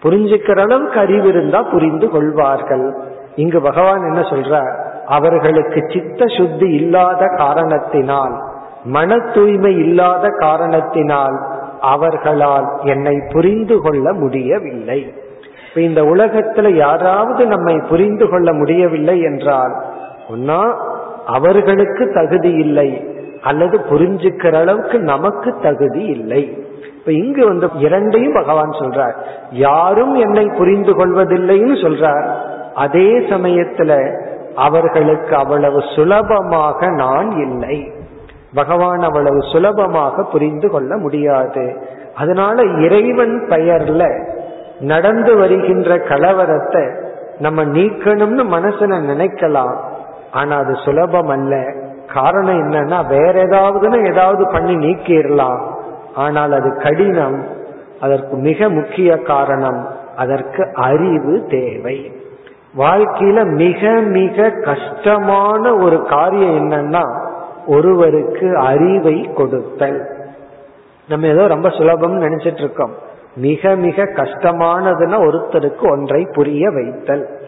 புரிஞ்சுக்கிற அளவுக்கு அறிவு இருந்தா புரிந்து கொள்வார்கள். இங்கு பகவான் என்ன சொல்றார்? அவர்களுக்கு சித்த சுத்தி இல்லாத காரணத்தினால் மன தூய்மை இல்லாத காரணத்தினால் அவர்களால் என்னை புரிந்து கொள்ள முடியவில்லை. இந்த உலகத்துல யாராவது நம்மை புரிந்து கொள்ள முடியவில்லை என்றால் ஒன்னா அவர்களுக்கு தகுதி இல்லை அல்லது புரிஞ்சுக்கிற அளவுக்கு நமக்கு தகுதி இல்லை. இப்ப இங்கு வந்து இரண்டையும் பகவான் சொல்றார். யாரும் என்னை புரிந்து கொள்வதில்லைன்னு சொல்றார். அதே சமயத்துல அவர்களுக்கு அவ்வளவு சுலபமாக நான் இல்லை. பகவான் அவ்வளவு சுலபமாக புரிந்து கொள்ள முடியாது. அதனால இறைவன் பெயர்ல நடந்து வருகின்ற கலவரத்தை நம்ம நீக்கணும்னு மனசுல நினைக்கலாம். ஆனா அது சுலபம் அல்ல. காரணம் என்னன்னா வேற ஏதாவதுன்னு ஏதாவது பண்ணி நீக்கிடலாம். ஆனால் அது கடினம். அதற்கு மிக முக்கிய காரணம் அதற்கு அறிவு தேவை. வாழ்க்கையில மிக மிக கஷ்டமான ஒரு காரியம் என்னன்னா ஒருவருக்கு அறிவை கொடுத்தல். நம்ம ஏதோ ரொம்ப சுலபம் நினைச்சிட்டு இருக்கோம். மிக மிக கஷ்டமானதுன்னா ஒருத்தருக்கு ஒன்றை புரிய வைத்தல்.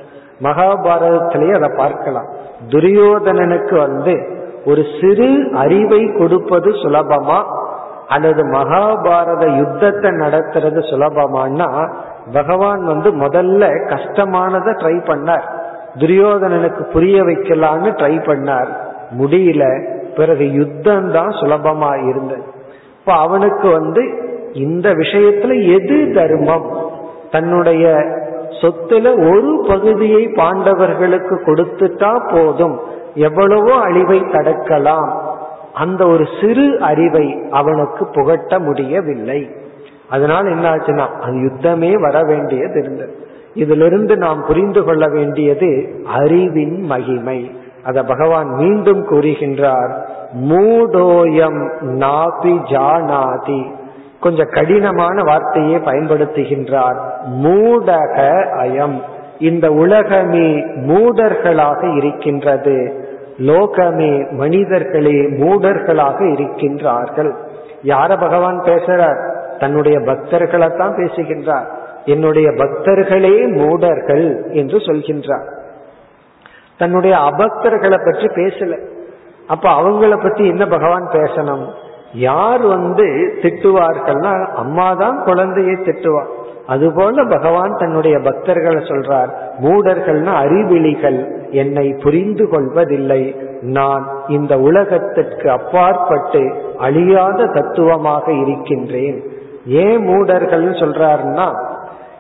மகாபாரதத்திலேயே அதை பார்க்கலாம். துரியோதனனுக்கு வந்து ஒரு சிறு அறிவை கொடுப்பது சுலபமா? அல்லது மகாபாரத யுத்தத்தை நடத்துறது சுலபமானா பகவான் வந்து முதல்ல கஷ்டமானதை ட்ரை பண்ணார். துரியோதனனுக்கு புரிய வைக்கலான்னு ட்ரை பண்ணார். முடியல. பிறகு யுத்தம் தான் சுலபமா இருந்தது. இப்ப அவனுக்கு வந்து இந்த விஷயத்துல எது தர்மம்? தன்னுடைய சொத்துல ஒரு பகுதியை பாண்டவர்களுக்கு கொடுத்துட்டா போதும். எவ்வளவோ அழிவை தடுக்கலாம். அந்த ஒரு சிறு அறிவை அவனுக்கு புகட்ட முடியவில்லை. அதனால் என்ன ஆச்சுன்னா அது யுத்தமே வர வேண்டியது இருந்தது இதிலிருந்து நாம் புரிந்து கொள்ள வேண்டியது அறிவின் மகிமை. அத பகவான் மீண்டும் கூறுகின்றார் மூடோயம் நாபி ஜானாதி. கொஞ்சம் கடினமான வார்த்தையை பயன்படுத்துகின்றார். மூடக அயம். இந்த உலகமே மூடர்களாக இருக்கின்றது. லோகமே மனிதர்களே மூடர்களாக இருக்கின்றார்கள். யார பகவான் பேசுறார்? தன்னுடைய பக்தர்களை தான் பேசுகின்றார். என்னுடைய பக்தர்களே மூடர்கள் என்று சொல்கின்றார். தன்னுடைய அபக்தர்களை பற்றி பேசல. அப்ப அவங்கள பத்தி என்ன பகவான் பேசணும்? யார் வந்து திட்டுவார்கள்னா அம்மா தான் குழந்தையை திட்டுவார் அதுபோல பகவான் தன்னுடைய பக்தர்களை சொல்றார் மூடர்கள்னா அறிவிலிகள் என்னை புரிந்து கொள்வதில்லை. நான் இந்த உலகத்திற்கு அப்பாற்பட்டு அழியாத தத்துவமாக இருக்கின்றேன். ஏன் மூடர்கள் சொல்றாருன்னா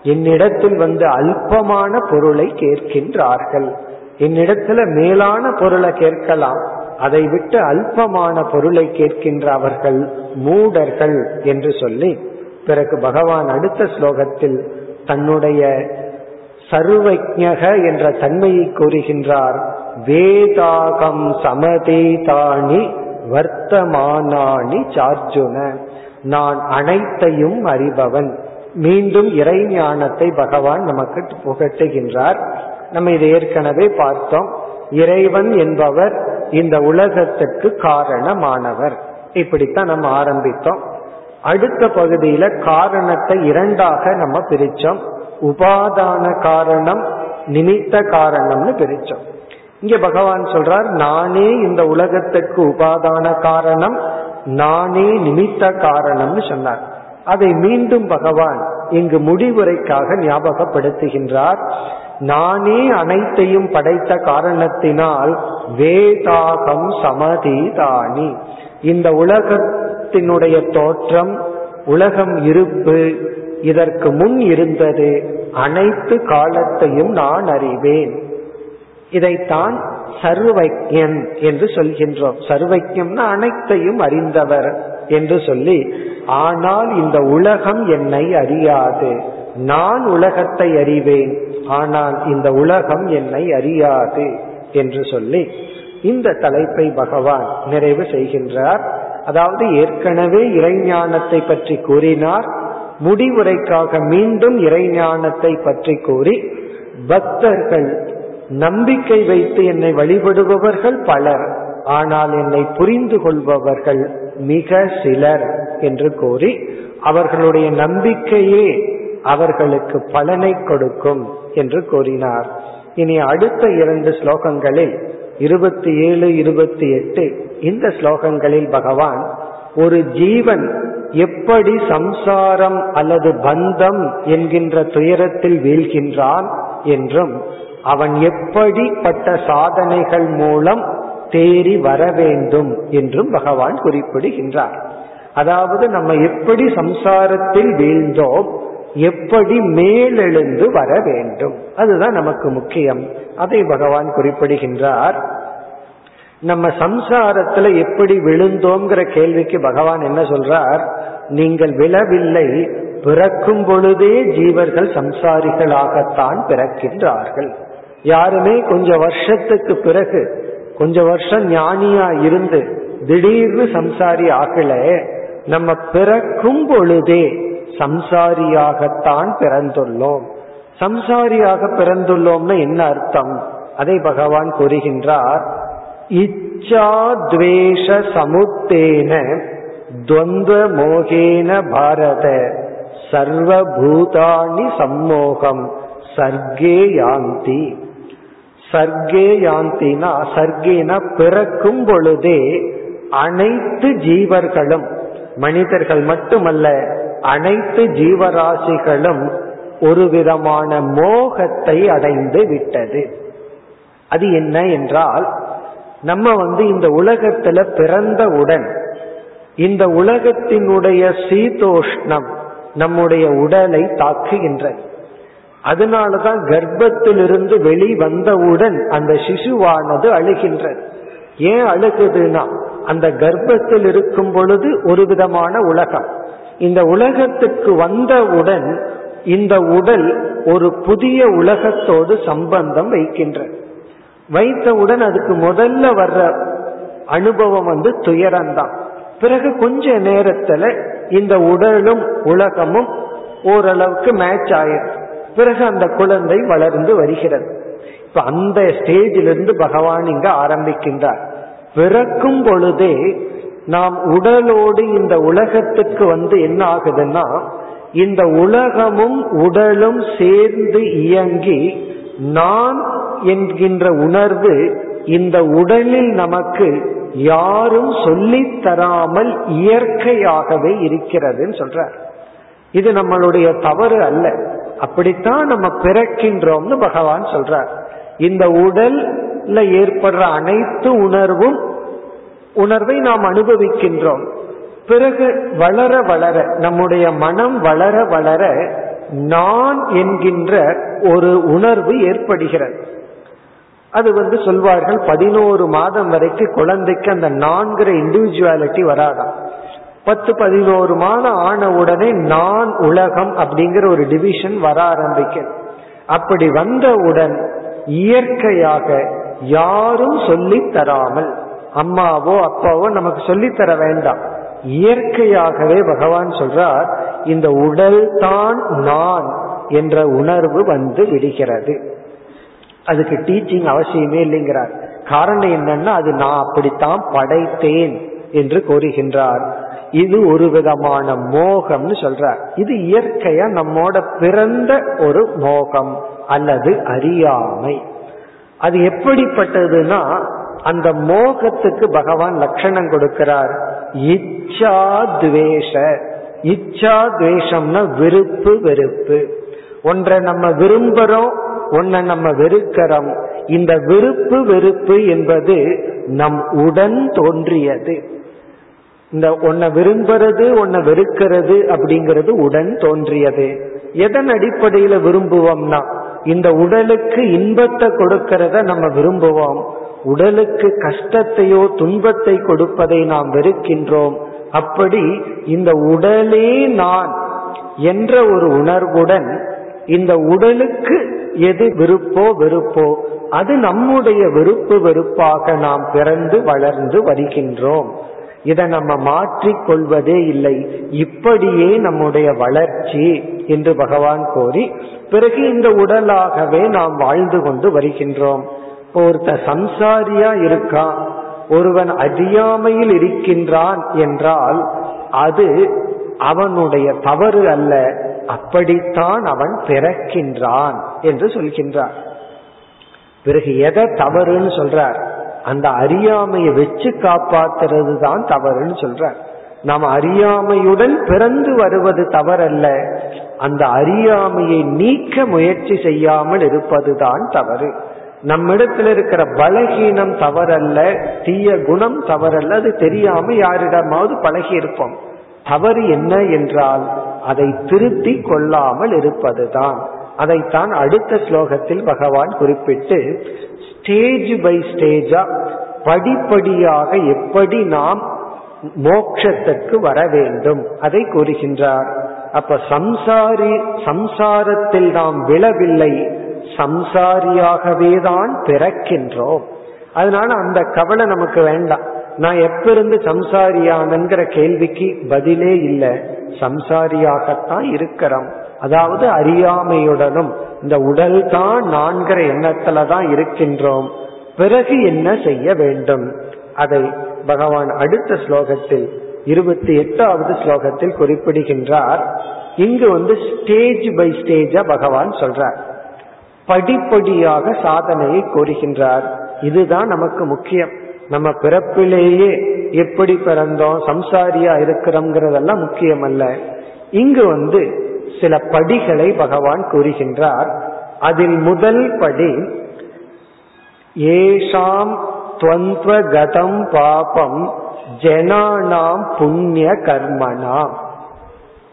என்னிடத்தில் வந்து அல்பமான பொருளை கேட்கின்றார்கள். என்னிடத்துல மேலான பொருளை கேட்கலாம். அதை விட்டு அல்பமான பொருளை கேட்கின்ற அவர்கள் மூடர்கள் என்று சொல்லி பிறகு பகவான் அடுத்த ஸ்லோகத்தில் தன்னுடைய சர்வஜக என்ற தன்மையை கூறுகின்றார். வேதாகம் சமதேதானி வர்த்தமானி சார்ஜுன. நான் அனைத்தையும் அறிபவன். மீண்டும் இறை ஞானத்தை பகவான் நமக்கு புகட்டுகின்றார். நம்ம இதை ஏற்கனவே பார்த்தோம். இறைவன் என்பவர் இந்த உலகத்துக்கு காரணமானவர். இப்படித்தான் நம்ம ஆரம்பித்தோம். அடுத்த பகுதியில காரணத்தை இரண்டாக நம்ம பிரிச்சோம் உபாதான காரணம் நிமித்த காரணம்னு பிரிச்சோம் இங்க பகவான் சொல்றார் நானே இந்த உலகத்துக்கு உபாதான காரணம் நானே நிமித்த காரணம்னு சொன்னார். அதை மீண்டும் பகவான் இங்கு முடிவுரைக்காக ஞாபகப்படுத்துகின்றார். நானே அனைத்தையும் படைத்த காரணத்தினால் வேதாகம் சமதீதானி. இந்த உலகத்தினுடைய தோற்றம் உலகம் இருப்பு இதற்கு முன் இருந்தது அனைத்து காலத்தையும் நான் அறிவேன். இதைத்தான் சர்வஜன் என்று சொல்கின்றோம். சர்வஜம்னா அனைத்தையும் அறிந்தவர் என்று சொல்லி ஆனால் இந்த உலகம் என்னை அறியாது. நான் உலகத்தை அறிவேன். ஆனால் இந்த உலகம் என்னை அறியாது. என்று சொல்லி இந்த தலைப்பை பகவான் நிறைவு செய்கின்றார். அதாவது ஏற்கனவே இறைஞானத்தை பற்றி கூறினார். முடிவுரைக்காக மீண்டும் இறைஞானத்தை பற்றி கூறி பக்தர்கள் நம்பிக்கை வைத்து என்னை வழிபடுபவர்கள் பலர் ஆனால் என்னை புரிந்து கொள்பவர்கள் மிக சிலர் என்று கூறி அவர்களுடைய நம்பிக்கையே அவர்களுக்கு பலனை கொடுக்கும் என்று கூறினார். இனி அடுத்த இரண்டு ஸ்லோகங்களில் இருபத்தி ஏழு இருபத்தி எட்டு இந்த ஸ்லோகங்களில் பகவான் ஒரு ஜீவன் எப்படி சம்சாரம் அல்லது பந்தம் என்கின்ற துயரத்தில் வீழ்கின்றான் என்றும் அவன் எப்படிப்பட்ட சாதனைகள் மூலம் தேறி வர வேண்டும் என்றும் பகவான் குறிப்பிடுகின்றார். அதாவது நம்ம எப்படி சம்சாரத்தில் வீழ்ந்தோம் எப்படி மேலெழுந்து வர வேண்டும். அதுதான் நமக்கு முக்கியம். அதை பகவான் குறிப்பிடுகின்றார். நம்ம சம்சாரத்துல எப்படி விழுந்தோங்கிற கேள்விக்கு பகவான் என்ன சொல்றார்? நீங்கள் விழவில்லை பிறக்கும் பொழுதே ஜீவர்கள் சம்சாரிகளாகத்தான் பிறக்கின்றார்கள். யாருமே கொஞ்ச வருஷத்துக்கு பிறகு கொஞ்ச வருஷம் ஞானியா இருந்து திடீர்னு சம்சாரி ஆகல நம்ம பிறக்கும் பொழுதே சம்சாரியாகத்தான் பிறந்துள்ளோம். சம்சாரியாக பிறந்துள்ளோம்னா என்ன அர்த்தம்? அதை பகவான் கூறுகின்றார் இச்சா துவேஷ சமுத்தேன துவந்த மோகேன பாரத சர்வபூதானி சம்மோகம் சர்க்கே யாந்தி. சர்க்கே யாந்தினா சர்க்கேனா பிறக்கும் பொழுதே அனைத்து ஜீவர்களும் மனிதர்கள் மட்டுமல்ல அனைத்து ஜீவராசிகளும் ஒரு விதமான மோகத்தை அடைந்து விட்டது. அது என்ன என்றால் நம்ம வந்து இந்த உலகத்துல பிறந்தவுடன் இந்த உலகத்தினுடைய சீதோஷ்ணம் நம்முடைய உடலை தாக்குகின்றது. அதனாலதான் கர்ப்பத்திலிருந்து வெளி வந்தவுடன் அந்த சிசுவானது அழுகின்றது. ஏன் அழுகுதுன்னா அந்த கர்ப்பத்தில் இருக்கும் பொழுது ஒரு விதமான உலகம். இந்த உலகத்துக்கு வந்தவுடன் இந்த உடல் ஒரு புதிய உலகத்தோடு சம்பந்தம் வைக்கின்றது வைத்தவுடன் அதுக்கு முதல்ல வர்ற அனுபவம் வந்து துயரம்தான். பிறகு கொஞ்ச நேரத்துல இந்த உடலும் உலகமும் ஓரளவுக்கு மேட்ச் ஆயிரும். பிறகு அந்த குழந்தை வளர்ந்து வருகிறது. இப்ப அந்த ஸ்டேஜிலிருந்து பகவான் இங்க ஆரம்பிக்கின்றார். பிறக்கும் பொழுதே நாம் உடலோடு இந்த உலகத்துக்கு வந்து என்ன ஆகுதுன்னா இந்த உலகமும் உடலும் சேர்ந்து இயங்கி நான் என்கின்ற உணர்வு இந்த உடலில் நமக்கு யாரும் சொல்லித் தராமல் இயற்கையாகவே இருக்கிறதுன்னு சொல்றார். இது நம்மளுடைய தவறு அல்ல. அப்படித்தான் நம்ம பிறக்கின்றோம்னு பகவான் சொல்றார். இந்த உடல்ல ஏற்படுற அனைத்து உணர்வும் உணர்வை நாம் அனுபவிக்கின்றோம். பிறகு வளர வளர நம்முடைய மனம் வளர வளர நான் என்கின்ற ஒரு உணர்வு ஏற்படுகிறது. அது வந்து சொல்வார்கள் பதினோரு மாதம் வரைக்கும் குழந்தைக்கு அந்த நான்கிற இண்டிவிஜுவாலிட்டி வராதாம். பத்து பதினோரு மாதம் ஆன உடனே நான் உலகம் அப்படிங்கிற ஒரு டிவிஷன் வர ஆரம்பிக்க அப்படி வந்தவுடன் இயற்கையாக யாரும் சொல்லி தராமல் அம்மாவோ அப்பாவோ நமக்கு சொல்லித்தர வேண்டாம். இயற்கையாகவே பகவான் சொல்றார் இந்த உடல் தான் நான் என்ற உணர்வு வந்து விடுகிறது. அதுக்கு டீச்சிங் அவசியமே இல்லைங்கிறார். காரணம் என்னன்னா அது நான் அப்படித்தான் படைத்தேன் என்று கூறுகின்றார். இது ஒரு விதமான மோகம்னு சொல்றார். இது இயற்கையா நம்மோட பிறந்த ஒரு மோகம் அல்லது அறியாமை. அது எப்படிப்பட்டதுன்னா அந்த மோகத்துக்கு பகவான் லட்சணம் கொடுக்கிறார். இச்சா துவேஷ. இச்சா துவேஷம்னா விருப்பு வெறுப்பு. ஒன்றை நம்ம விரும்புறோம் ஒன்றை நம்ம வெறுக்கிறோம். இந்த விருப்பு வெறுப்பு என்பது நம் உடன் தோன்றியது. இந்த ஒன்ன விரும்புறது ஒன்ன வெறுக்கிறது அப்படிங்கிறது உடன் தோன்றியது. எதன் அடிப்படையில விரும்புவோம்னா இந்த உடலுக்கு இன்பத்தை கொடுக்கிறத நம்ம விரும்புவோம். உடலுக்கு கஷ்டத்தையோ துன்பத்தை கொடுப்பதை நாம் வெறுக்கின்றோம். அப்படி இந்த உடலே நான் என்ற ஒரு உணர்வுடன் இந்த உடலுக்கு எது விருப்போ வெறுப்போ அது நம்முடைய விருப்பு வெறுப்பாக நாம் பிறந்து வளர்ந்து வருகின்றோம். இதை நம்ம மாற்றிக் கொள்வதே இல்லை. இப்படியே நம்முடைய வளர்ச்சி என்று பகவான் கோரி பிறகு இந்த உடலாகவே நாம் வாழ்ந்து கொண்டு வருகின்றோம். இப்போ ஒருத்த சம்சாரியா இருக்கான் ஒருவன் அறியாமையில் இருக்கின்றான் என்றால் அது அவனுடைய தவறு அல்ல அப்படித்தான் அவன் பிறக்கின்றான் என்று சொல்கின்றார். பிறகு எதை தவறுன்னு சொல்றார்? அந்த அறியாமையை வச்சு காப்பாத்துறது தான் தவறுன்னு சொல்றார். நாம் அறியாமையுடன் பிறந்து வருவது தவறல்ல அந்த அறியாமையை நீக்க முயற்சி செய்யாமல் இருப்பதுதான் தவறு. நம்மிடத்துல இருக்கிற பலகீனம் தவறல்ல தீய குணம் தவறல்ல அது தெரியாம யாரிடமாவது பழகி இருப்போம் தவறு என்ன என்றால் அதை திருத்தி கொள்ளாமல் இருப்பதுதான். அதைத்தான் அடுத்த ஸ்லோகத்தில் பகவான் குறிப்பிட்டு ஸ்டேஜ் பை ஸ்டேஜா படிப்படியாக எப்படி நாம் மோக்ஷத்திற்கு வர வேண்டும். அதை கூறுகின்றார். அப்ப சம்சாரி சம்சாரத்தில் நாம் விழவில்லை. சம்சாரியாகவே தான் பிறக்கின்றோம். அதனால அந்த கவலை நமக்கு வேண்டாம். நான் எப்ப இருந்து சம்சாரியானங்கிற கேள்விக்கு பதிலே இல்லை. சம்சாரியாகத்தான் இருக்கிறோம். அதாவது அறியாமையுடனும் இந்த உடல் தான் நான்கிற எண்ணத்துல தான் இருக்கின்றோம். பிறகு என்ன செய்ய வேண்டும்? அதை பகவான் அடுத்த ஸ்லோகத்தில் இருபத்தி எட்டாவது ஸ்லோகத்தில் குறிப்பிடுகின்றார். இங்கு வந்து ஸ்டேஜ் பை ஸ்டேஜா பகவான் சொல்றார். படிப்படியாக சாதனையை கூறுகின்றார் இதுதான் நமக்கு முக்கியம். நம்ம பிறப்பிலேயே எப்படி பிறந்தோம் சம்சாரியா இருக்கிறோங்கிறதெல்லாம் முக்கியம் அல்ல இங்கு வந்து சில படிகளை பகவான் கூறுகின்றார். அதில் முதல் படி ஏஷாம் கதம் பாபம் ஜனானாம் புண்ணிய கர்மனாம்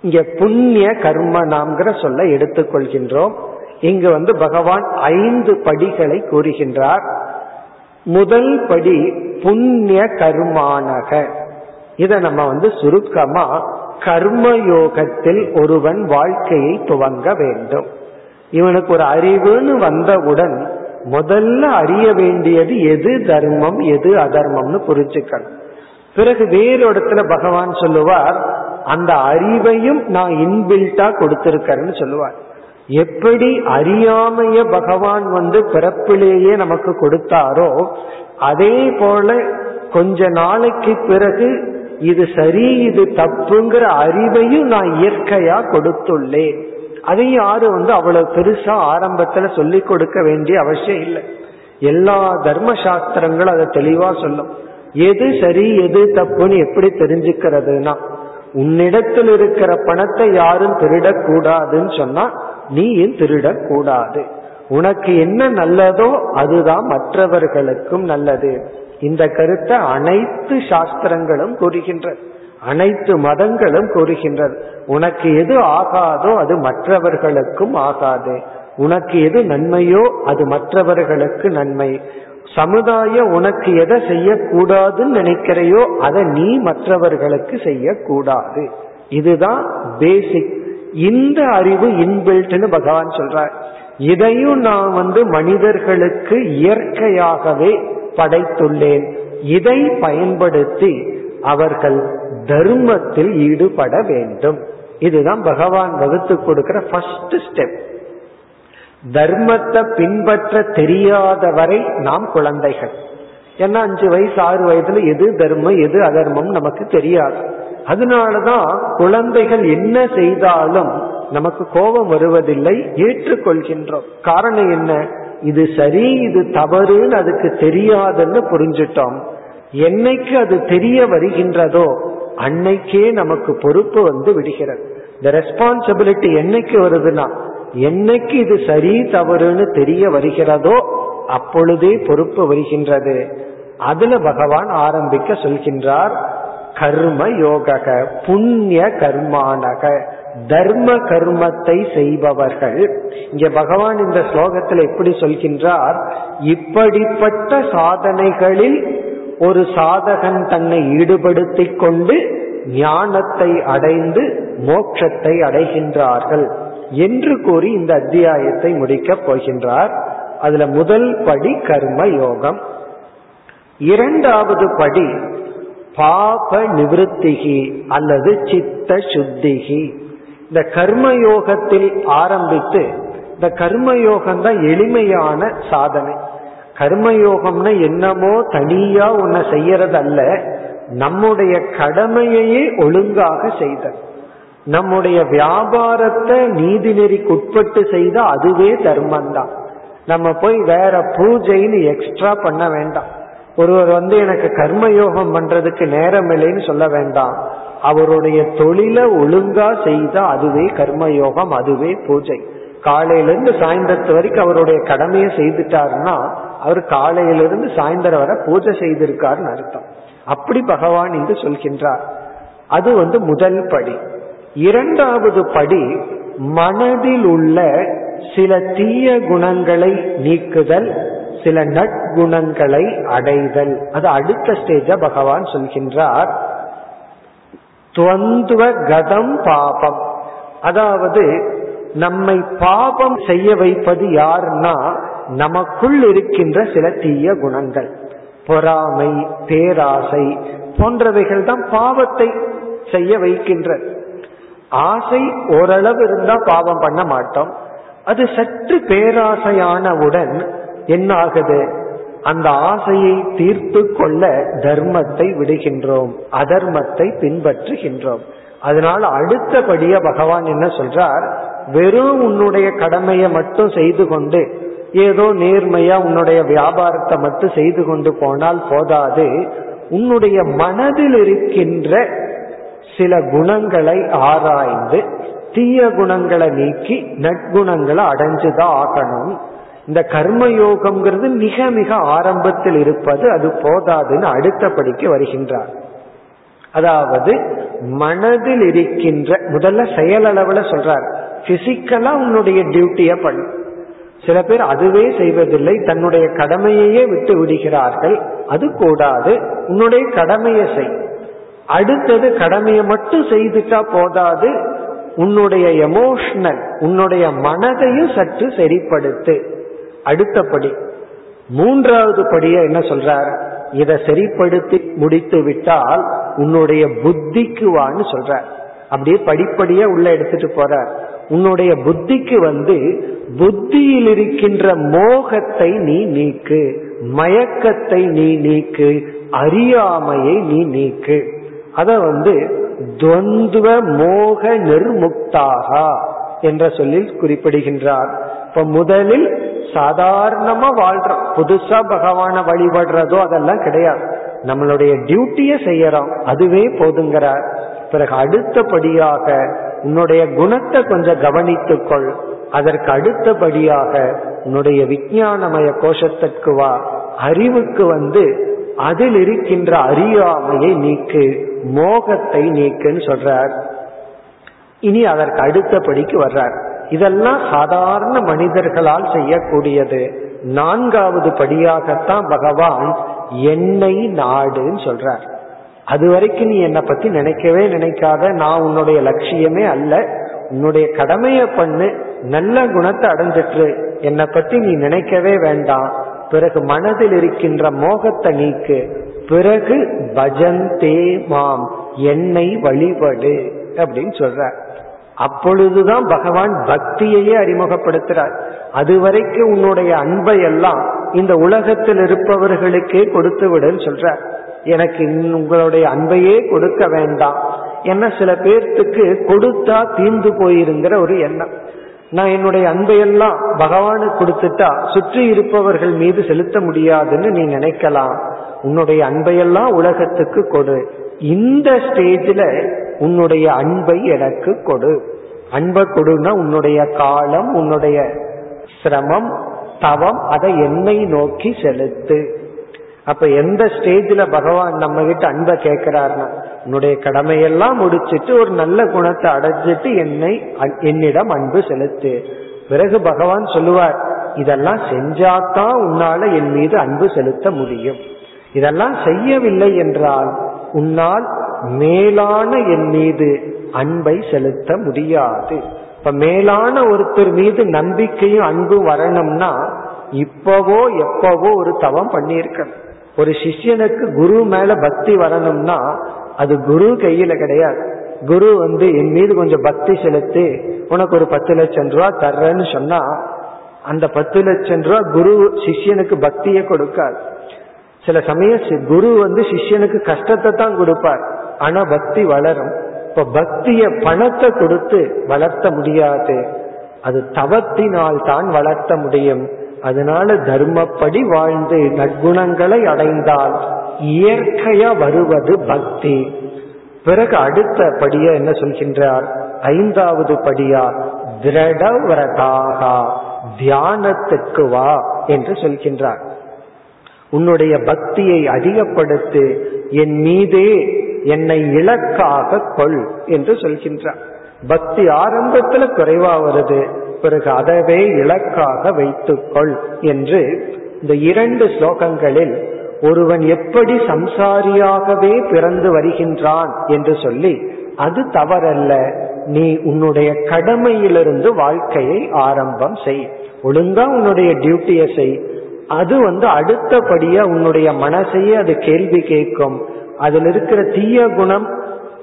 இங்க புண்ணிய கர்மனாம்ங்கிற சொல்ல எடுத்துக்கொள்கின்றோம். இங்கு வந்து பகவான் ஐந்து படிகளை கூறுகின்றார். முதல் படி புண்ணிய கர்மானக. இதை நம்ம வந்து சுருக்கமா கர்மயோகத்தில் ஒருவன் வாழ்க்கையை துவங்க வேண்டும். இவனுக்கு ஒரு அறிவுன்னு வந்தவுடன் முதல்ல அறிய வேண்டியது எது தர்மம் எது அதர்மம்னு புரிஞ்சுக்கணும். பிறகு வேறு இடத்துல பகவான் சொல்லுவார் அந்த அறிவையும் நான் இன்பில்ட்டா கொடுத்திருக்கேன்னு சொல்லுவார். எப்படி அறியாமைய பகவான் வந்து பிறப்பிலேயே நமக்கு கொடுத்தாரோ அதே போல கொஞ்ச நாளைக்கு பிறகு இது சரி இது தப்புங்கிற அறிவையும் நான் இயற்கையா கொடுத்துள்ளேன். அதையும் யாரும் வந்து அவ்வளவு பெருசா ஆரம்பத்துல சொல்லிக் கொடுக்க வேண்டிய அவசியம் இல்லை. எல்லா தர்ம சாஸ்திரங்களும் அதை தெளிவா சொல்லும். எது சரி எது தப்புன்னு எப்படி தெரிஞ்சுக்கிறதுனா உன்னிடத்தில் இருக்கிற பணத்தை யாரும் திருடக்கூடாதுன்னு சொன்னா நீயும் திருடக்கூடாது? உனக்கு என்ன நல்லதோ அதுதான் மற்றவர்களுக்கும் நல்லது. இந்த கருத்தை அனைத்து சாஸ்திரங்களும் கூறுகின்றது அனைத்து மதங்களும் கூறுகின்றது. உனக்கு எது ஆகாதோ அது மற்றவர்களுக்கும் ஆகாது. உனக்கு எது நன்மையோ அது மற்றவர்களுக்கு நன்மை. சமுதாயம் உனக்கு எதை செய்யக்கூடாதுன்னு நினைக்கிறையோ அதை நீ மற்றவர்களுக்கு செய்யக்கூடாது. இதுதான் பேசிக் இந்த அறிவு இன்பில்ட்னு பகவான் சொல்றார். இதையும் நான் வந்து மனிதர்களுக்கு இயற்கையாகவே படைத்துள்ளேன். இதை பயன்படுத்தி அவர்கள் தர்மத்தில் ஈடுபட வேண்டும். இதுதான் பகவான் வகுத்து கொடுக்கிற ஃபர்ஸ்ட் ஸ்டெப் தர்மத்தை பின்பற்ற தெரியாத வரை நாம் குழந்தைகள். ஏன்னா அஞ்சு வயசு ஆறு வயதுல எது தர்மம் எது அதர்மம் நமக்கு தெரியாது. அதனாலதான் குழந்தைகள் என்ன செய்தாலும் நமக்கு கோபம் வருவதில்லை ஏற்றுக்கொள்கின்றோம். காரணம் என்ன? இது சரி இது தவறுன்னு அதுக்கு தெரியாதுன்னு புரிஞ்சிட்டோம். என்னைக்கு அது தெரிய வருகின்றதோ அன்னைக்கே நமக்கு பொறுப்பு வந்து விடுகிறது. இந்த ரெஸ்பான்சிபிலிட்டி என்னைக்கு வருதுன்னா என்னைக்கு இது சரி தவறுன்னு தெரிய வருகிறதோ அப்பொழுதே பொறுப்பு வருகின்றது. அதுல பகவான் ஆரம்பிக்க சொல்கின்றார் கர்ம யோகக புண்ணிய கர்மானக தர்ம கர்மத்தை செய்பவர்கள். இங்க பகவான் இந்த ஸ்லோகத்தில் எப்படி சொல்கின்றார்? இப்படிப்பட்ட சாதனைகளில் ஒரு சாதகன் தன்னை ஈடுபடுத்திக் கொண்டு ஞானத்தை அடைந்து மோட்சத்தை அடைகின்றார்கள் என்று கூறி இந்த அத்தியாயத்தை முடிக்கப் போகின்றார். அதுல முதல் படி கர்ம யோகம். இரண்டாவது படி பாப நிவிருத்திகி அல்லது சித்த சுத்திகி இந்த கர்மயோகத்தில் ஆரம்பித்து இந்த கர்மயோகம் தான் எளிமையான சாதனை. கர்மயோகம்னா என்னமோ தனியா உன்னை செய்யறது அல்ல நம்முடைய கடமையையே ஒழுங்காக செய்த நம்முடைய வியாபாரத்தை நீதி நெறிக்கு உட்பட்டு செய்த அதுவே தர்மம் தான் நம்ம போய் வேற பூஜைன்னு எக்ஸ்ட்ரா பண்ண வேண்டாம். ஒருவர் வந்து எனக்கு கர்மயோகம் பண்றதுக்கு நேரம் இல்லைன்னு சொல்ல வேண்டாம். அவருடைய தொழிலை ஒழுங்கா செய்தா அதுவே கர்மயோகம் அதுவே பூஜை. காலையிலிருந்து சாயந்தரத்து வரைக்கும் அவருடைய கடமையை செய்துட்டாருன்னா அவர் காலையிலிருந்து சாயந்தரம் வரை பூஜை செய்திருக்காருன்னு அர்த்தம். அப்படி பகவான் என்று சொல்கின்றார். அது வந்து முதல் படி. இரண்டாவது படி மனதில் உள்ள சில தீய குணங்களை நீக்குதல் சில நற்குணங்களை அடைதல். அது அடுத்த ஸ்டேஜ பகவான் சொல்கின்றார். துவந்துவ கதம் பாபம். அதாவது நம்மை பாபம் செய்ய வைப்பது யாருன்னா நமக்குள் இருக்கின்ற சில தீய குணங்கள். பொறாமை பேராசை போன்றவைகள் தான் பாவத்தை செய்ய வைக்கின்ற. ஆசை ஓரளவு இருந்தா பாவம் பண்ண மாட்டோம். அது சற்று பேராசையானவுடன் என்ன ஆகுது அந்த ஆசையை தீர்த்து கொள்ள தர்மத்தை விடுகின்றோம் அதர்மத்தை பின்பற்றுகின்றோம். அதனால அடுத்தபடிய பகவான் என்ன சொல்றார்? வெறும் உன்னுடைய கடமையை மட்டும் செய்து கொண்டு ஏதோ நேர்மையா உன்னுடைய வியாபாரத்தை மட்டும் செய்து கொண்டு போனால் போதாது. உன்னுடைய மனதில் இருக்கின்ற சில குணங்களை ஆராய்ந்து தீய குணங்களை நீக்கி நற்குணங்களை அடைஞ்சுதான் ஆகணும். இந்த கர்மயோகம்ங்கிறது மிக மிக ஆரம்பத்தில் இருப்பது அது போதாதுன்னு அடுத்த படிக்கு வருகின்றார். அதாவது மனதில் இருக்கின்ற முதல்ல செயலளவுல சொல்றார். பிசிக்கலா உன்னுடைய டியூட்டிய பண்ணு. சில பேர் அதுவே செய்வதில்லை தன்னுடைய கடமையையே விட்டு விடுகிறார்கள். அது கூடாது உன்னுடைய கடமையை செய். அடுத்தது கடமையை மட்டும் செய்துட்டா போதாது உன்னுடைய எமோஷனல் உன்னுடைய மனதையும் சற்று சரிப்படுத்து அடுத்தபடி மூன்றாவது படிய என்ன சொல்றார்? இதை சரிப்படுத்தி முடித்து விட்டால் உன்னுடைய புத்திக்கு வான்னு சொல்றார். அப்படியே படிப்படியா உள்ள எடுத்துட்டு போறார். உன்னுடைய புத்திக்கு வந்து புத்தியில் இருக்கின்ற மோகத்தை நீ நீக்கு மயக்கத்தை நீ நீக்கு அறியாமையை நீ நீக்கு. அத வந்து துவந்துவ மோக நிர்முக்தாக என்ற சொல்லில் குறிப்பிடுகின்றார். இப்ப முதலில் சாதாரணமா வாழ்றோம். புதுசா பகவான வழிபடுறதோ அதெல்லாம் கிடையாது. நம்மளுடைய டியூட்டிய செய்யறோம். அதுவே போதுங்கிறார். பிறகு அடுத்தபடியாக உன்னுடைய குணத்தை கொஞ்சம் கவனித்துக்கொள் அதற்கு அடுத்தபடியாக உன்னுடைய விஞ்ஞானமய கோஷத்திற்கு வா. அறிவுக்கு வந்து அதில் இருக்கின்ற அறியாமையை நீக்கு. மோகத்தை நீக்குன்னு சொல்றார். இனி அதற்கு அடுத்தபடிக்கு வர்றார். இதெல்லாம் சாதாரண மனிதர்களால் செய்யக்கூடியது. நான்காவது படியாகத்தான் பகவான் என்னை நாடுன்னு சொல்றார். அது வரைக்கும் நீ என்னை பத்தி நினைக்கவே நினைக்காத. நான் உன்னுடைய லட்சியமே அல்ல. உன்னுடைய கடமையை பண்ணு. நல்ல குணத்தை அடைஞ்சிட்டு என்னை பத்தி நீ நினைக்கவே வேண்டாம். பிறகு மனதில் இருக்கின்ற மோகத்தை நீக்கு. பிறகு பஜந்தே மாம். என்னை வழிபடு அப்படின்னு சொல்ற அப்பொழுதுதான் பகவான் பக்தியையே அறிமுகப்படுத்துறார் அதுவரைக்கும் உன்னுடைய அன்பை எல்லாம் இந்த உலகத்தில் இருப்பவர்களுக்கே கொடுத்து விடுன்னு சொல்றார். எனக்கு உங்களுடைய அன்பையே கொடுக்க வேண்டாம். என்ன சில பேர்த்துக்கு கொடுத்தா தீர்ந்து போயிருங்கிற ஒரு எண்ணம். நான் என்னுடைய அன்பையெல்லாம் பகவானுக்கு கொடுத்துட்டா சுற்றி இருப்பவர்கள் மீது செலுத்த முடியாதுன்னு நீ நினைக்கலாம். உன்னுடைய அன்பையெல்லாம் உலகத்துக்கு கொடு. இந்த ஸ்டேஜில் உன்னுடைய அன்பை எனக்கு கொடு. அன்பை கொடுன்னா உன்னுடைய காலம் உன்னுடைய சிரமம் தவம் அதை என்னை நோக்கி செலுத்து. அப்ப எந்த ஸ்டேஜ்ல பகவான் நம்ம கிட்ட அன்பை கேட்கிறார்னா உன்னுடைய கடமையெல்லாம் முடிச்சிட்டு ஒரு நல்ல குணத்தை அடைஞ்சிட்டு என்னை என்னிடம் அன்பு செலுத்து. பிறகு பகவான் சொல்லுவார் இதெல்லாம் செஞ்சாதான் உன்னால என் மீது அன்பு செலுத்த முடியும். இதெல்லாம் செய்யவில்லை என்றால் உன்னால் மேலான என் மீது அன்பை செலுத்த முடியாது. இப்ப மேலான ஒருத்தர் மீது நம்பிக்கையும் அன்பும் வரணும்னா இப்பவோ எப்பவோ ஒரு தவம் பண்ணியிருக்கணும். ஒரு சிஷ்யனுக்கு குரு மேல பக்தி வரணும்னா அது குரு கையில கிடையாது. குரு வந்து என் மீது கொஞ்சம் பக்தி செலுத்தி உனக்கு ஒரு பத்து லட்சம் ரூபா தர்றேன்னு சொன்னா அந்த பத்து லட்சம் ரூபா குரு சிஷ்யனுக்கு பக்தியை கொடுக்காது. சில சமயம் குரு வந்து சிஷ்யனுக்கு கஷ்டத்தை தான் கொடுப்பார். ஆனா பக்தி வளரும். இப்ப பக்திய பணத்தை கொடுத்து வளர்த்த முடியாது. அது தவத்தினால் தான் வளர்த்த முடியும். அதனால தர்மப்படி வாழ்ந்து நற்குணங்களை அடைந்தால் இயற்கையா வருவது பக்தி. பிறகு அடுத்த படிய என்ன சொல்கின்றார்? ஐந்தாவது படியா? திரடவரதாகா. தியானத்துக்கு வா என்று சொல்கின்றார். உன்னுடைய பக்தியை அதிகப்படுத்து என் மீதே என்னை இலக்காக கொள் என்று சொல்கின்றார். பக்தி ஆரம்பத்துல குறைவா வருது பிறகு அதவே இலக்காக வைத்துக்கொள் என்று இந்த இரண்டு ஸ்லோகங்களில் ஒருவன் எப்படி சம்சாரியாகவே பிறந்து வருகின்றான் என்று சொல்லி அது தவறல்ல நீ உன்னுடைய கடமையிலிருந்து வாழ்க்கையை ஆரம்பம் செய். ஒழுங்கா உன்னுடைய டியூட்டியை செய். அது வந்து அடுத்தபடியா உன்னுடைய மனசையே அது கேள்வி கேட்கும். அதுல இருக்கிற தீய குணம்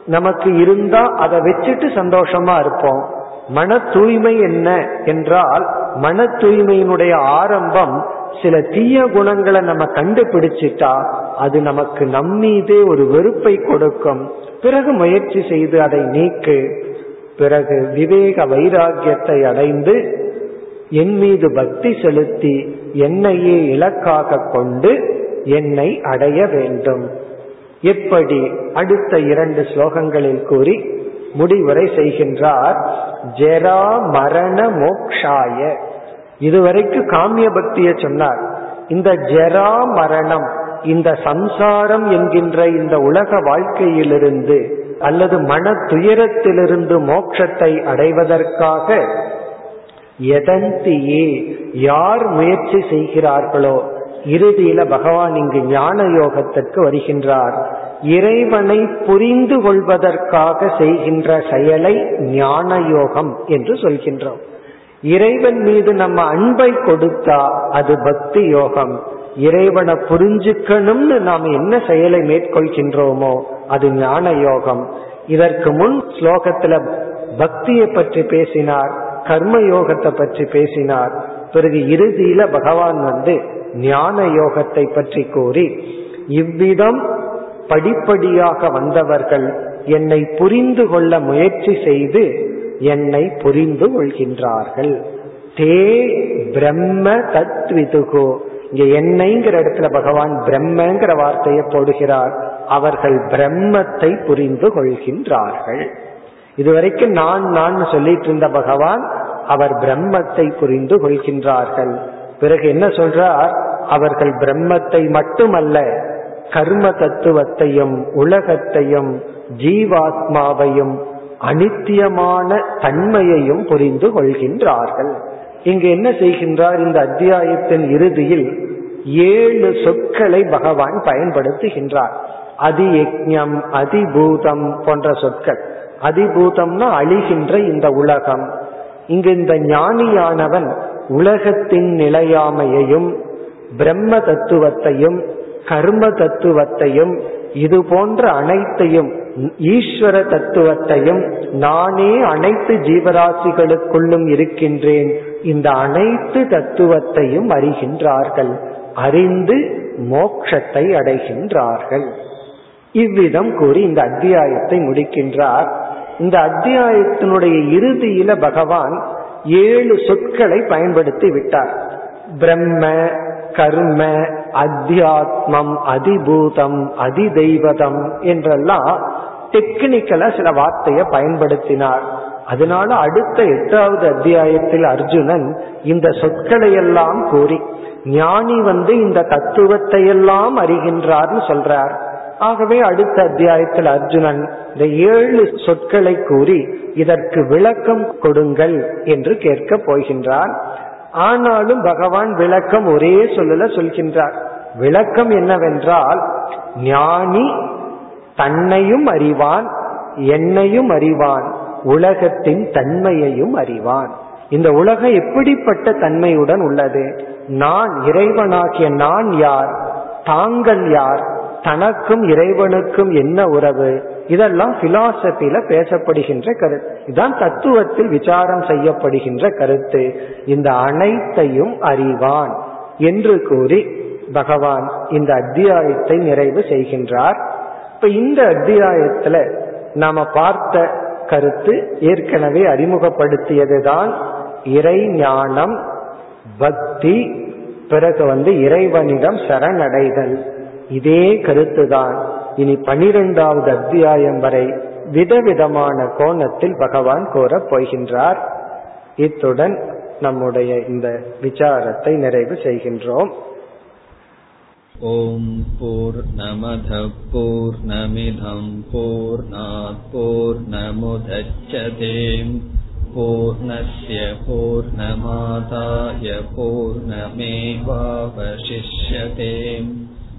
நமக்கு இருந்தா அதை வச்சுட்டு சந்தோஷமா இருப்போம். மன தூய்மை என்ன என்றால் மன தூய்மையினுடைய ஆரம்பம் சில தீய குணங்களை நம்ம கண்டுபிடிச்சிட்டா அது நமக்கு நம்மீதே ஒரு வெறுப்பை கொடுக்கும். பிறகு முயற்சி செய்து அதை நீக்கு. பிறகு விவேக வைராகியத்தை அடைந்து என் மீது பக்தி செலுத்தி என்னையே இலக்காக கொண்டு என்னை அடைய வேண்டும். எப்படி அடுத்த இரண்டு ஸ்லோகங்களில் கூறி முடிவுரை செய்கின்றார். ஜெரா மரண மோக்ஷாய. இதுவரைக்கும் காமிய பக்தியை சொன்னார். இந்த ஜெரா மரணம் இந்த சம்சாரம் என்கின்ற இந்த உலக வாழ்க்கையிலிருந்து அல்லது மன துயரத்திலிருந்து மோட்சத்தை அடைவதற்காக எதந்தியே யார் முயற்சி செய்கிறார்களோ? இறுதியில பகவான் இங்கு ஞான யோகத்திற்கு வருகின்றார். இறைவனை புரிந்து கொள்வதற்காக செய்கின்ற செயலை ஞான யோகம் என்று சொல்கின்றோம். இறைவன் மீது நம்ம அன்பை கொடுத்தா அது பக்தி யோகம். இறைவனை புரிஞ்சுக்கணும்னு நாம் என்ன செயலை மேற்கொள்கின்றோமோ அது ஞான யோகம். இதற்கு முன் ஸ்லோகத்துல பக்தியை பற்றி பேசினார். கர்ம யோகத்தை பற்றி பேசினார். பிறகு இறுதியில பகவான் வந்து ஞான யோகத்தை பற்றி கூறி இவ்விதம் படிப்படியாக வந்தவர்கள் என்னை புரிந்து கொள்ள முயற்சி செய்து என்னை புரிந்து கொள்கின்றார்கள். தே பிரம்ம தத்விதுகோ. இங்க என்னைங்கிற இடத்துல பகவான் பிரம்மங்கிற வார்த்தையை போடுகிறார். அவர்கள் பிரம்மத்தை புரிந்து கொள்கின்றார்கள். இதுவரைக்கும் நான் நான் சொல்லிட்டு இருந்த பகவான் அவர் பிரம்மத்தை புரிந்து கொள்கின்றார்கள். பிறகு என்ன சொல்றார்? அவர்கள் பிரம்மத்தை மட்டுமல்ல கர்ம தத்துவத்தையும் உலகத்தையும் ஜீவாத்மாவையும் அனித்தியமான தன்மையையும் புரிந்து கொள்கின்றார்கள். இங்கு என்ன செய்கின்றார்? இந்த அத்தியாயத்தின் இறுதியில் ஏழு சொற்களை பகவான் பயன்படுத்துகின்றார். அதியஜம் அதிபூதம் போன்ற சொற்கள். அதிபூதம்னா அழிகின்ற இந்த உலகம். இங்கு இந்த ஞானியானவன் உலகத்தின் நிலையாமையையும் பிரம்ம தத்துவத்தையும் கர்ம தத்துவத்தையும் இது போன்ற அனைத்தையும் ஈஸ்வர தத்துவத்தையும் நானே அனைத்து ஜீவராசிகளுக்குள்ளும் இருக்கின்றேன். இந்த அனைத்து தத்துவத்தையும் அறிகின்றார்கள். அறிந்து மோக்ஷத்தை அடைகின்றார்கள். இவ்விதம் கூறி இந்த அத்தியாயத்தை முடிக்கின்றார். இந்த அத்தியாயத்தினுடைய இறுதியில பகவான் ஏழு சொற்களை பயன்படுத்தி விட்டார். பிரம்ம கர்ம அத்தியாத்மம் அதிபூதம் அதிதெய்வதம் என்றெல்லாம் டெக்னிக்கலா சில வார்த்தையை பயன்படுத்தினார். அதனால அடுத்த எட்டாவது அத்தியாயத்தில் அர்ஜுனன் இந்த சொற்களை எல்லாம் கூறி ஞானி வந்து இந்த தத்துவத்தை எல்லாம் அறிகின்றார்னு சொல்றார். ஆகவே அடுத்த அத்தியாயத்தில் அர்ஜுனன் இந்த ஏழு சொற்களை கூறி இதற்கு விளக்கம் கொடுங்கள் என்று கேட்க போகின்றார் ஆனாலும் பகவான் விளக்கம் ஒரே சொல்லல சொல்கின்றார். விளக்கம் என்னவென்றால் ஞானி தன்னையும் அறிவான் என்னையும் அறிவான் உலகத்தின் தன்மையையும் அறிவான். இந்த உலகம் எப்படிப்பட்ட தன்மையுடன் உள்ளது? நான் இறைவனாகிய நான் யார்? தாங்கள் யார்? தனக்கும் இறைவனுக்கும் என்ன உறவு? இதெல்லாம் பிலாசபில பேசப்படுகின்ற கருத்து. இதுதான் தத்துவத்தில் விசாரம் செய்யப்படுகின்ற கருத்து. இந்த அனைத்தையும் அறிவான் என்று கூறி பகவான் இந்த அத்தியாயத்தை நிறைவு செய்கின்றார். இப்ப இந்த அத்தியாயத்துல நாம பார்த்த கருத்து ஏற்கனவே அறிமுகப்படுத்தியதுதான் இறை ஞானம் பக்தி பிறகு வந்து இறைவனிடம் சரணடைதல். இதே கருத்துதான் இனி பனிரெண்டாவது அத்தியாயம் வரை விதவிதமான கோணத்தில் பகவான் கோரப் போகின்றார் இத்துடன் நம்முடைய இந்த விசாரத்தை நிறைவு செய்கின்றோம் ॐ पूर्णमधः पूर्णमिधम् पूर्णात् पूर्णमुदच्छते पूर्णस्य पूर्णमादाय पूर्णमेवावशिष्यते